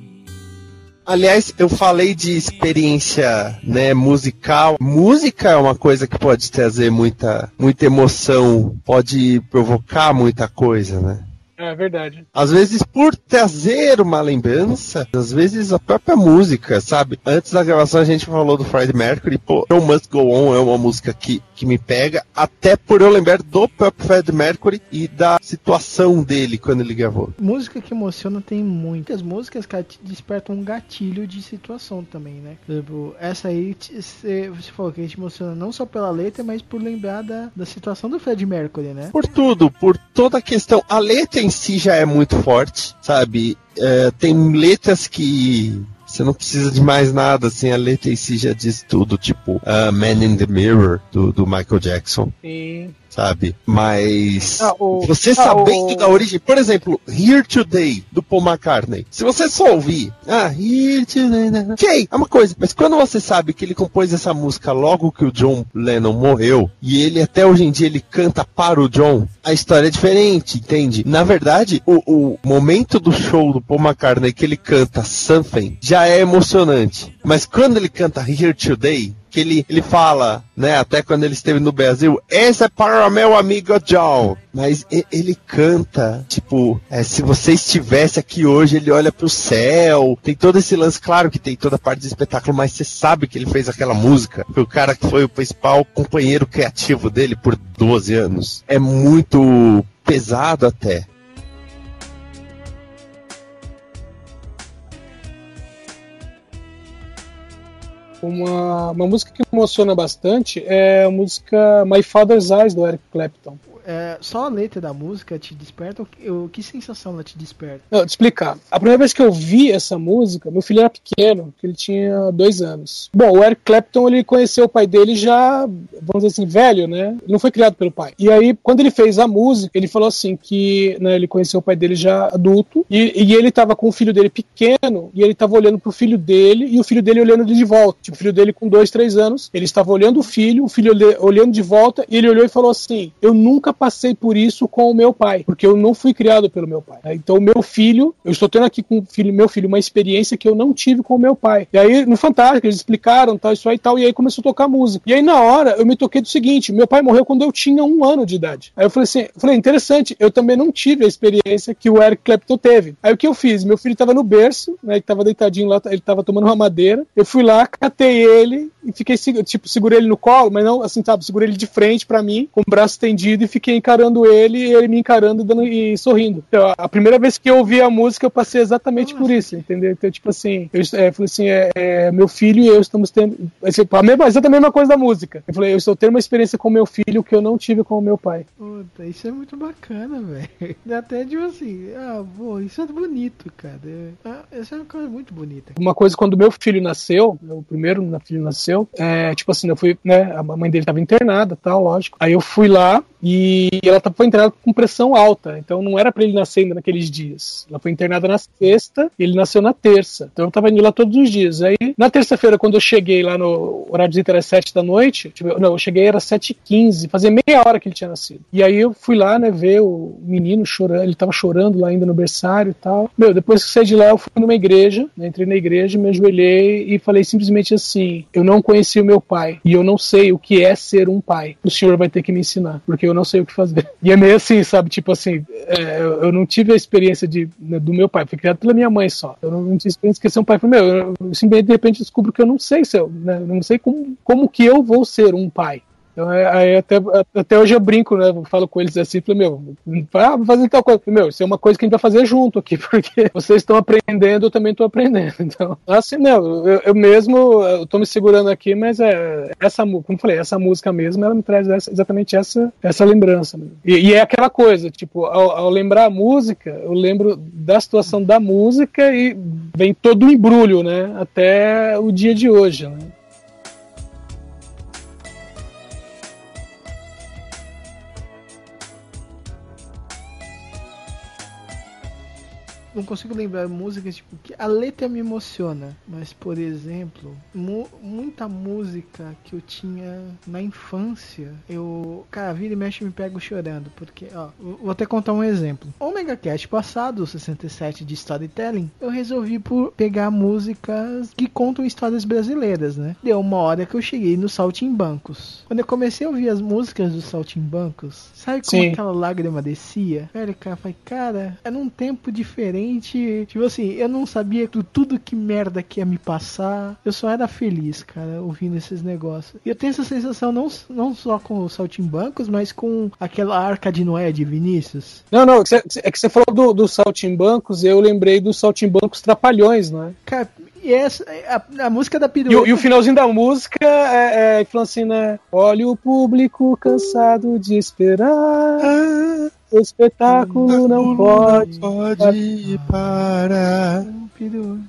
Aliás, eu falei de experiência, né, musical. Música é uma coisa que pode trazer muita, muita emoção, pode provocar muita coisa, né? É verdade. Às vezes por trazer uma lembrança, às vezes a própria música, sabe? Antes da gravação a gente falou do Freddie Mercury, pô, Show Must Go On é uma música que, que me pega, até por eu lembrar do próprio Freddie Mercury e da situação dele quando ele gravou. Música que emociona tem muitas músicas que despertam um gatilho de situação também, né? Por exemplo, essa aí você falou que a gente emociona não só pela letra, mas por lembrar da, da situação do Fred Mercury, né? Por tudo, por toda a questão. A letra em si já é muito forte, sabe? É, tem letras que você não precisa de mais nada, assim, a letra em si já diz tudo, tipo ah, Man in the Mirror, do, do Michael Jackson. E sabe? Mas Ah, o- você ah, sabendo o- da origem, por exemplo, Here Today do Paul McCartney. Se você só ouvir, ah, Here Today, né? ok, é uma coisa. Mas quando você sabe que ele compôs essa música logo que o John Lennon morreu e ele até hoje em dia ele canta para o John, a história é diferente, entende? Na verdade, o, o momento do show do Paul McCartney que ele canta Something já é emocionante. Mas quando ele canta Here Today, que ele, ele fala, né, até quando ele esteve no Brasil, essa é para meu amigo John. Mas ele canta, tipo, é, se você estivesse aqui hoje, ele olha pro céu. Tem todo esse lance, claro que tem toda a parte do espetáculo, mas você sabe que ele fez aquela música. O cara que foi o principal companheiro criativo dele por 12 anos. É muito pesado até. Uma, uma música que emociona bastante é a música My Father's Eyes, do Eric Clapton. É, só a letra da música te desperta? O que, sensação ela te desperta? Não, te explicar. A primeira vez que eu vi essa música, meu filho era pequeno, que ele tinha dois anos. Bom, o Eric Clapton, ele conheceu o pai dele já, vamos dizer assim, velho, né? Ele não foi criado pelo pai. E aí, quando ele fez a música, ele falou assim que né, ele conheceu o pai dele já adulto, e, e ele tava com o filho dele pequeno, e ele tava olhando pro filho dele, e o filho dele olhando de volta. Tipo, o filho dele com dois, três anos, ele estava olhando o filho, o filho olhando de volta, e ele olhou e falou assim: Eu nunca passei por isso com o meu pai, porque eu não fui criado pelo meu pai. né? Então, meu filho, eu estou tendo aqui com o filho, meu filho uma experiência que eu não tive com o meu pai. E aí, no Fantástico, eles explicaram tal, isso aí e tal, e aí começou a tocar música. E aí, na hora, eu me toquei do seguinte: meu pai morreu quando eu tinha um ano de idade. Aí eu falei assim: eu falei, interessante, eu também não tive a experiência que o Eric Clapton teve. Aí o que eu fiz? Meu filho estava no berço, né? Ele tava deitadinho lá, ele tava tomando uma madeira. Eu fui lá, catei ele e fiquei, tipo, segurei ele no colo, mas não assim, sabe, segurei ele de frente pra mim, com o braço estendido e fiquei encarando ele e ele me encarando e, dando, e sorrindo. Então, a primeira vez que eu ouvi a música, eu passei exatamente por isso, entendeu? Então, tipo assim, eu é, falei assim, é, é, meu filho e eu estamos tendo assim, a mesma, exatamente a mesma coisa da música. Eu falei, eu estou tendo uma experiência com meu filho que eu não tive com o meu pai. Puta, isso é muito bacana, velho. <laughs> Até tipo assim, ah, pô, isso é bonito, cara. É, ah, isso é uma coisa muito bonita. Uma coisa, quando meu filho nasceu, o primeiro meu filho nasceu, é, tipo assim, eu fui, né, a mãe dele estava internada, tal, lógico. Aí eu fui lá e ela tava- foi internada com pressão alta, então não era pra ele nascer ainda naqueles dias. Ela foi internada na sexta ele nasceu na terça. Então eu tava indo lá todos os dias. Aí, na terça-feira, quando eu cheguei lá no horário de visita era sete da noite, tipo, não, eu cheguei era sete e quinze, fazia meia hora que ele tinha nascido. E aí eu fui lá, né, ver o menino chorando, ele tava chorando lá ainda no berçário e tal. Meu, depois que eu saí de lá, eu fui numa igreja, né, entrei na igreja, me ajoelhei e falei simplesmente assim: eu não conheci o meu pai e eu não sei o que é ser um pai. O senhor vai ter que me ensinar, porque eu não sei o que fazer. E é meio assim, sabe? Tipo assim, é, eu eu não tive a experiência de, né, do meu pai, fui criado pela minha mãe só. Eu não, não tive experiência de ser um pai. Falei, meu, eu, eu de repente descubro que eu não sei se eu, né, eu não sei como, como que eu vou ser um pai. Então, é, aí até, até hoje eu brinco, né? Falo com eles assim, falei, meu, ah, vou fazer tal coisa. Meu, isso é uma coisa que a gente vai fazer junto aqui, <laughs> porque vocês estão aprendendo, eu também estou aprendendo. Então, assim, não, eu, eu mesmo, tô me segurando aqui, mas é essa, como eu falei, essa música mesmo, ela me traz essa- exatamente essa, essa lembrança. E, e é aquela coisa, tipo, ao, ao lembrar a música, eu lembro da situação da música e vem todo o embrulho, né? Até o dia de hoje, né? Não consigo lembrar músicas, tipo, que a letra me emociona. Mas, por exemplo, mu- muita música que eu tinha na infância, eu. Cara, vira e mexe me pego chorando. Porque, ó, vou até contar um exemplo. Omega Cast passado, o 67 de Storytelling, eu resolvi por pegar músicas que contam histórias brasileiras, né? Deu uma hora que eu cheguei no Saltimbancos. Quando eu comecei a ouvir as músicas do Saltimbancos, sabe como Sim. aquela lágrima descia? Velho, cara, eu falei, cara, era um tempo diferente. Tipo assim, eu não sabia tu- tudo que merda que ia me passar. Eu só era feliz, cara, ouvindo esses negócios. E eu tenho essa sensação não, não só com os Saltimbancos, mas com aquela arca de Noé de Vinícius. Não, não, é que você- falou do, do Saltimbancos, eu lembrei dos Saltimbancos Trapalhões, né? Cara, e essa, a, a música da E, pirueta. o- e o finalzinho da música é, é que fala assim, né? Olha o público cansado de esperar. O espetáculo não pode. Pode parar.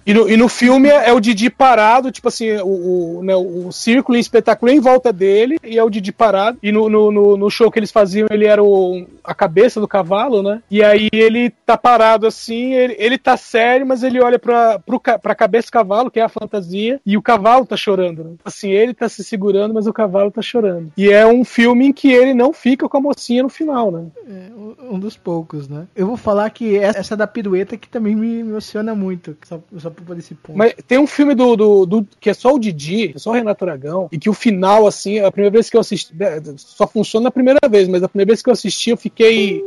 E no, e no filme é o Didi parado, tipo assim, o, o, né, o círculo e espetáculo em volta dele, e é o Didi parado. E no, no, no, no show que eles faziam, ele era o, a cabeça do cavalo, né? E aí ele tá parado assim, ele, ele tá sério, mas ele olha pra, pro, pra cabeça do cavalo, que é a fantasia, e o cavalo tá chorando, né? Assim, ele tá se segurando, mas o cavalo tá chorando. E é um filme em que ele não fica com a mocinha no final, né? É, um- dos poucos, né? Eu vou falar que essa da pirueta que também me emociona muito, só, só por esse ponto. Mas tem um filme do, do, do- que é só o Didi, é só o Renato Aragão, e que o final, assim, a primeira vez que eu assisti, é, só funciona a primeira vez, mas a primeira vez que eu assisti, eu fiquei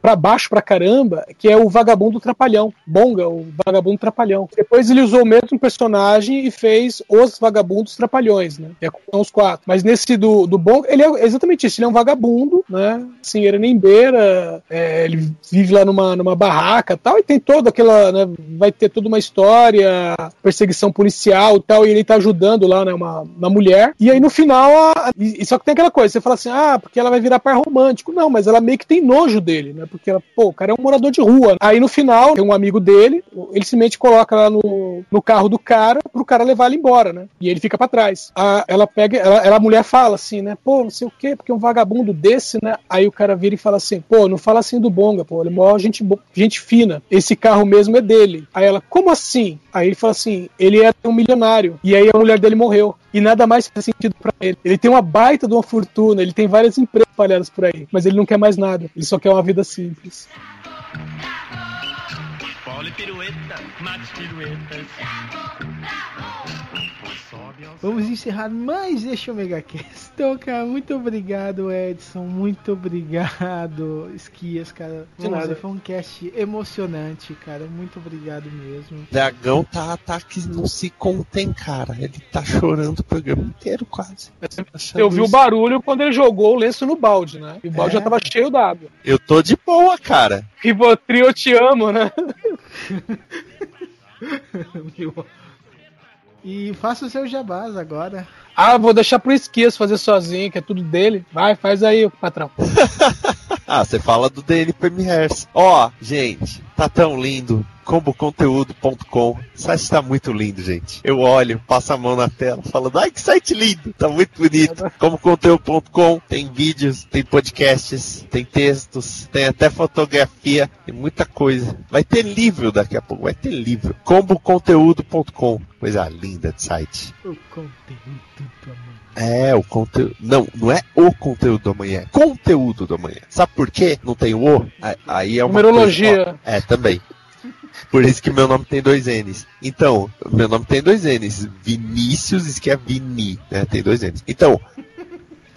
pra baixo pra caramba, que é o Vagabundo Trapalhão. Bonga, o Vagabundo Trapalhão. Depois ele usou o mesmo personagem e fez os Vagabundos Trapalhões, né? Que é com os quatro. Mas nesse do, do Bonga, ele é exatamente isso. Ele é um vagabundo, né? Assim, Erenembeira, é, ele vive lá numa, numa barraca tal, e tem toda aquela, né? Vai ter toda uma história, perseguição policial e tal, e ele tá ajudando lá, né? Uma, uma mulher. E aí no final, a, e só que tem aquela coisa, você fala assim, ah, porque ela vai virar par romântico. Não, mas ela meio que tem nojo dele, né? Porque ela, pô, o cara é um morador de rua. Aí no final, tem um amigo dele, ele simplesmente coloca lá no, no carro do cara pro cara levar ele embora, né? E ele fica pra trás. A, ela pega, ela, ela, a mulher fala assim, né? Pô, não sei o quê, porque um vagabundo desse, né? Aí o cara vira e fala assim, pô, não fala assim do Bonga, pô, ele é maior gente, gente fina. Esse carro mesmo é dele. Aí ela, como assim? Aí ele fala assim, ele era um milionário. E aí a mulher dele morreu. E nada mais faz sentido pra ele. Ele tem uma baita de uma fortuna, ele tem várias empresas espalhadas por aí, mas ele não quer mais nada. Ele só quer uma vida simples. Pole pirueta, mate piruetas. Vamos encerrar mais este Omega Cast. <laughs> Então, cara, muito obrigado, Edson. Muito obrigado, Esquias, cara. De Vamos nada. Foi um cast emocionante, cara. Muito obrigado mesmo. Dragão tá, tá que não se contém, cara. Ele tá chorando o programa inteiro, quase. Eu vi o barulho quando ele jogou o lenço no balde, né? E o balde É. já tava cheio d'água. Eu tô de boa, cara. Rivotril, eu te amo, né? <laughs> <laughs> E faça o seu jabás agora. Ah, vou deixar pro Esquias fazer sozinho, que é tudo dele. Vai, faz aí, patrão. <laughs> Ah, você fala do DN Premiers. Ó, gente, tá tão lindo. comboconteúdo.com. O site tá muito lindo, gente. Eu olho, passo a mão na tela, falando, ai que site lindo, tá muito bonito. <laughs> Comboconteúdo.com tem vídeos, tem podcasts, tem textos, tem até fotografia, tem muita coisa. Vai ter livro daqui a pouco, vai ter livro. comboconteúdo.com. Coisa linda de site. O conteúdo do amor. É, o conteúdo. Não, não é o conteúdo do amanhã, é conteúdo do amanhã. Sabe por quê? Não tem o? Aí é uma. Numerologia. coisa- ó, é, também. Por isso que meu nome tem dois N's. Então, meu nome tem dois N's. Vinícius, isso que é Vini, né? Tem dois N's. Então,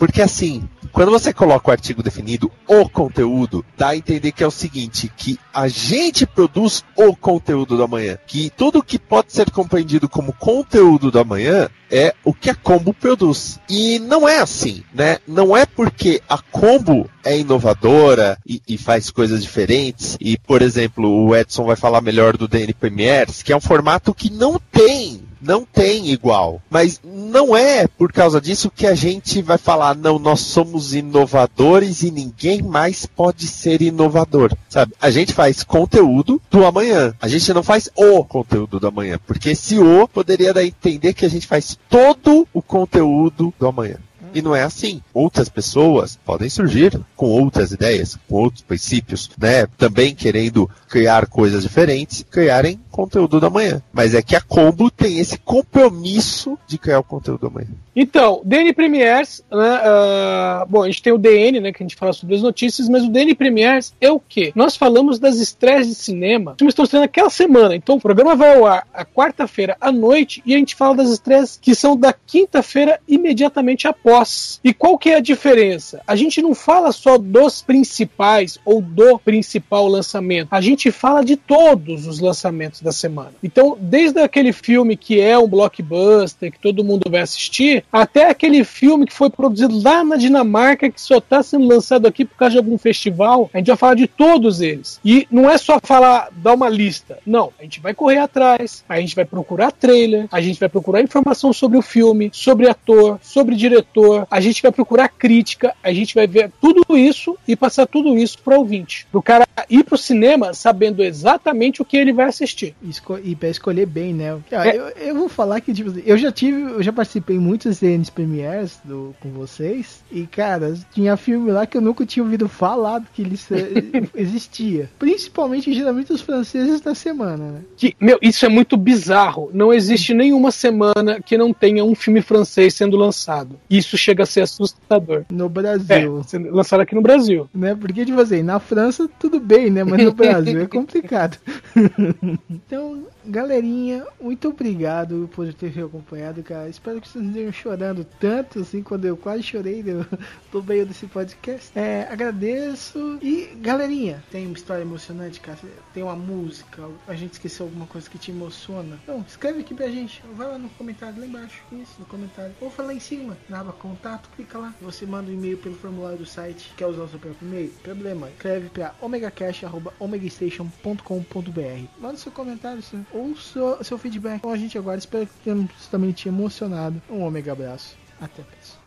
porque assim, quando você coloca o artigo definido, o conteúdo, dá a entender que é o seguinte, que a gente produz o conteúdo do amanhã. Que tudo que pode ser compreendido como conteúdo do amanhã é o que a Combo produz. E não é assim, né? Não é porque a Combo é inovadora e, e faz coisas diferentes. E, por exemplo, o Edson vai falar melhor do DN Premiers, que é um formato que não tem não tem igual. Mas não é por causa disso que a gente vai falar, não, nós somos inovadores e ninguém mais pode ser inovador. Sabe? A gente faz conteúdo do amanhã. A gente não faz o conteúdo do amanhã. Porque esse o poderia dar a entender que a gente faz todo o conteúdo do amanhã. E não é assim. Outras pessoas podem surgir com outras ideias, com outros princípios, né? Também querendo criar coisas diferentes, criarem conteúdo da manhã. Mas é que a Combo tem esse compromisso de criar o conteúdo da manhã. Então, DN Premiers, né, ah, bom, a gente tem o DN, né, que a gente fala sobre as notícias, mas o DN Premiers é o quê? Nós falamos das estreias de cinema que estão estreando aquela semana. Então, o programa vai ao ar a quarta-feira à noite e a gente fala das estreias que são da quinta-feira imediatamente após. E qual que é a diferença? A gente não fala só dos principais ou do principal lançamento. A gente fala de todos os lançamentos da semana. Então, desde aquele filme que é um blockbuster, que todo mundo vai assistir, até aquele filme que foi produzido lá na Dinamarca, que só está sendo lançado aqui por causa de algum festival, a gente vai falar de todos eles. E não é só falar, dar uma lista. Não, a gente vai correr atrás, a gente vai procurar trailer, a gente vai procurar informação sobre o filme, sobre ator, sobre diretor, a gente vai procurar crítica, a gente vai ver tudo isso e passar tudo isso para o ouvinte. Pro cara ir pro cinema sabendo exatamente o que ele vai assistir. Esco e pra escolher bem, né? Ó, É. Eu, eu vou falar que, tipo, eu já tive, eu já participei em muitos DNs Premiers do, com vocês. E, cara, tinha filme lá que eu nunca tinha ouvido falar que ele <laughs> existia. Principalmente, geralmente, os franceses da semana, né? Que, meu, isso é muito bizarro. Não existe nenhuma semana que não tenha um filme francês sendo lançado. Isso chega a ser assustador. No É, Brasil. sendo lançado aqui no Brasil. Né? Porque, tipo assim, na França tudo bem, né? Mas no Brasil é <laughs> complicado. <laughs> então, galerinha, muito obrigado por ter me acompanhado, cara. Espero que vocês não estejam chorando tanto, assim, quando eu quase chorei no, no meio desse podcast. É, agradeço. E, galerinha, tem uma história emocionante, cara? Tem uma música? A gente esqueceu alguma coisa que te emociona? Então, escreve aqui pra gente. Vai lá no comentário, lá embaixo. Isso, no comentário. Ou fala lá em cima, na aba contato, clica lá. Você manda um e-mail pelo formulário do site. Quer usar o seu próprio e-mail? Problema. Escreve pra omegacast.omegastation.com.br. Manda seu comentário, ou seu, seu feedback. Então a gente agora espero que tenhamos também te emocionado. Um omega abraço. Até mais.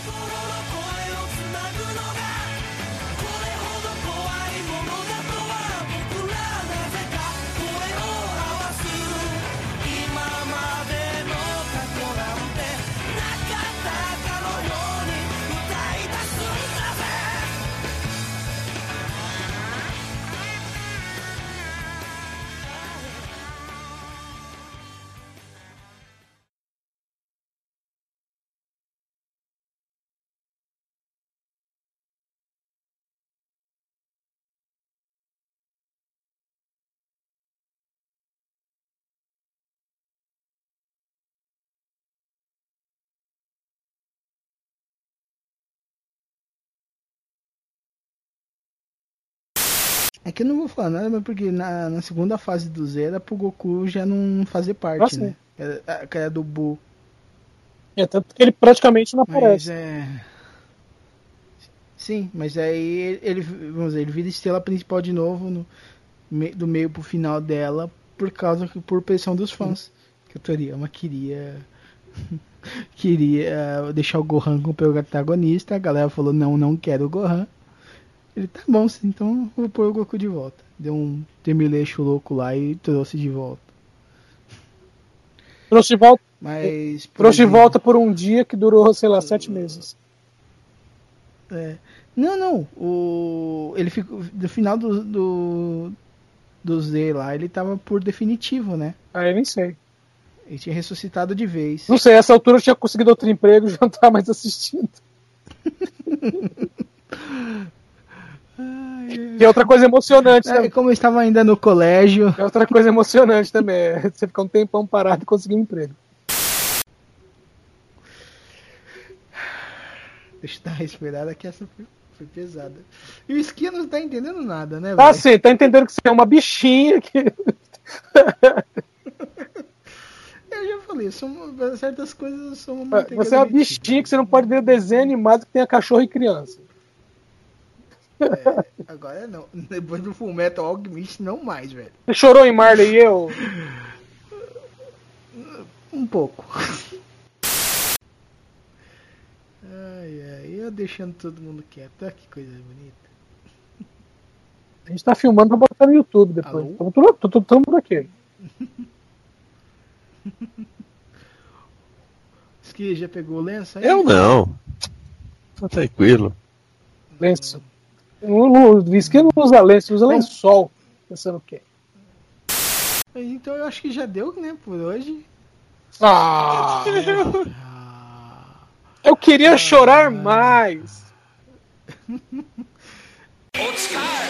心 É que eu não vou falar nada, mas porque na, na segunda fase do Zero era pro Goku já não fazer parte, sim. né? Era, a- que era do Buu. É, tanto que ele praticamente não Mas aparece. é. Sim, mas aí ele, vamos dizer, ele vira estrela principal de novo no, me- do meio pro final dela por causa por pressão dos fãs. Que a Toriyama queria <laughs> queria deixar o Gohan como protagonista, a galera falou não, não quero o Gohan. Ele tá bom, sim, então vou pôr o Goku de volta. Deu um termileixo louco lá e trouxe de volta. Trouxe de volta, Mas trouxe de volta por um dia que durou, sei lá, sete meses. É. Não, não. O ele ficou no final do, do do Z lá, ele tava por definitivo, né? Aí eu nem sei. Ele tinha ressuscitado de vez. Não sei, essa altura eu tinha conseguido outro emprego e <laughs> já não tava mais assistindo. <laughs> Que é outra coisa emocionante É, também. como eu estava ainda no colégio, É outra coisa emocionante também. É você ficar um tempão parado e conseguir um emprego. deixa eu dar uma respirada que essa foi, foi pesada. E o Esquia não tá entendendo nada, né, Ah, sim, tá entendendo que você é uma bichinha que. <laughs> Eu já falei, são, certas coisas são uma Você é uma bichinha que você não pode ver desenho animado que tenha cachorro e criança. Agora não. <laughs> Depois do Full Metal Alchemist, não mais, velho. Você chorou em Marley e eu? Um pouco. Ai, ai, eu deixando todo mundo quieto. Olha que coisa bonita. A gente tá filmando pra botar no YouTube depois. Tamo tudo- tudo- Tamo por aqui. Esquia já pegou o lenço aí? Eu não. Tá tranquilo. Lenço. Não, não, diz que não usa lenço, usa lençol. Pensando o quê? Mas Então eu acho que já deu, né, por hoje. Ah, Ah, eu queria chorar mais. <laughs> <laughs>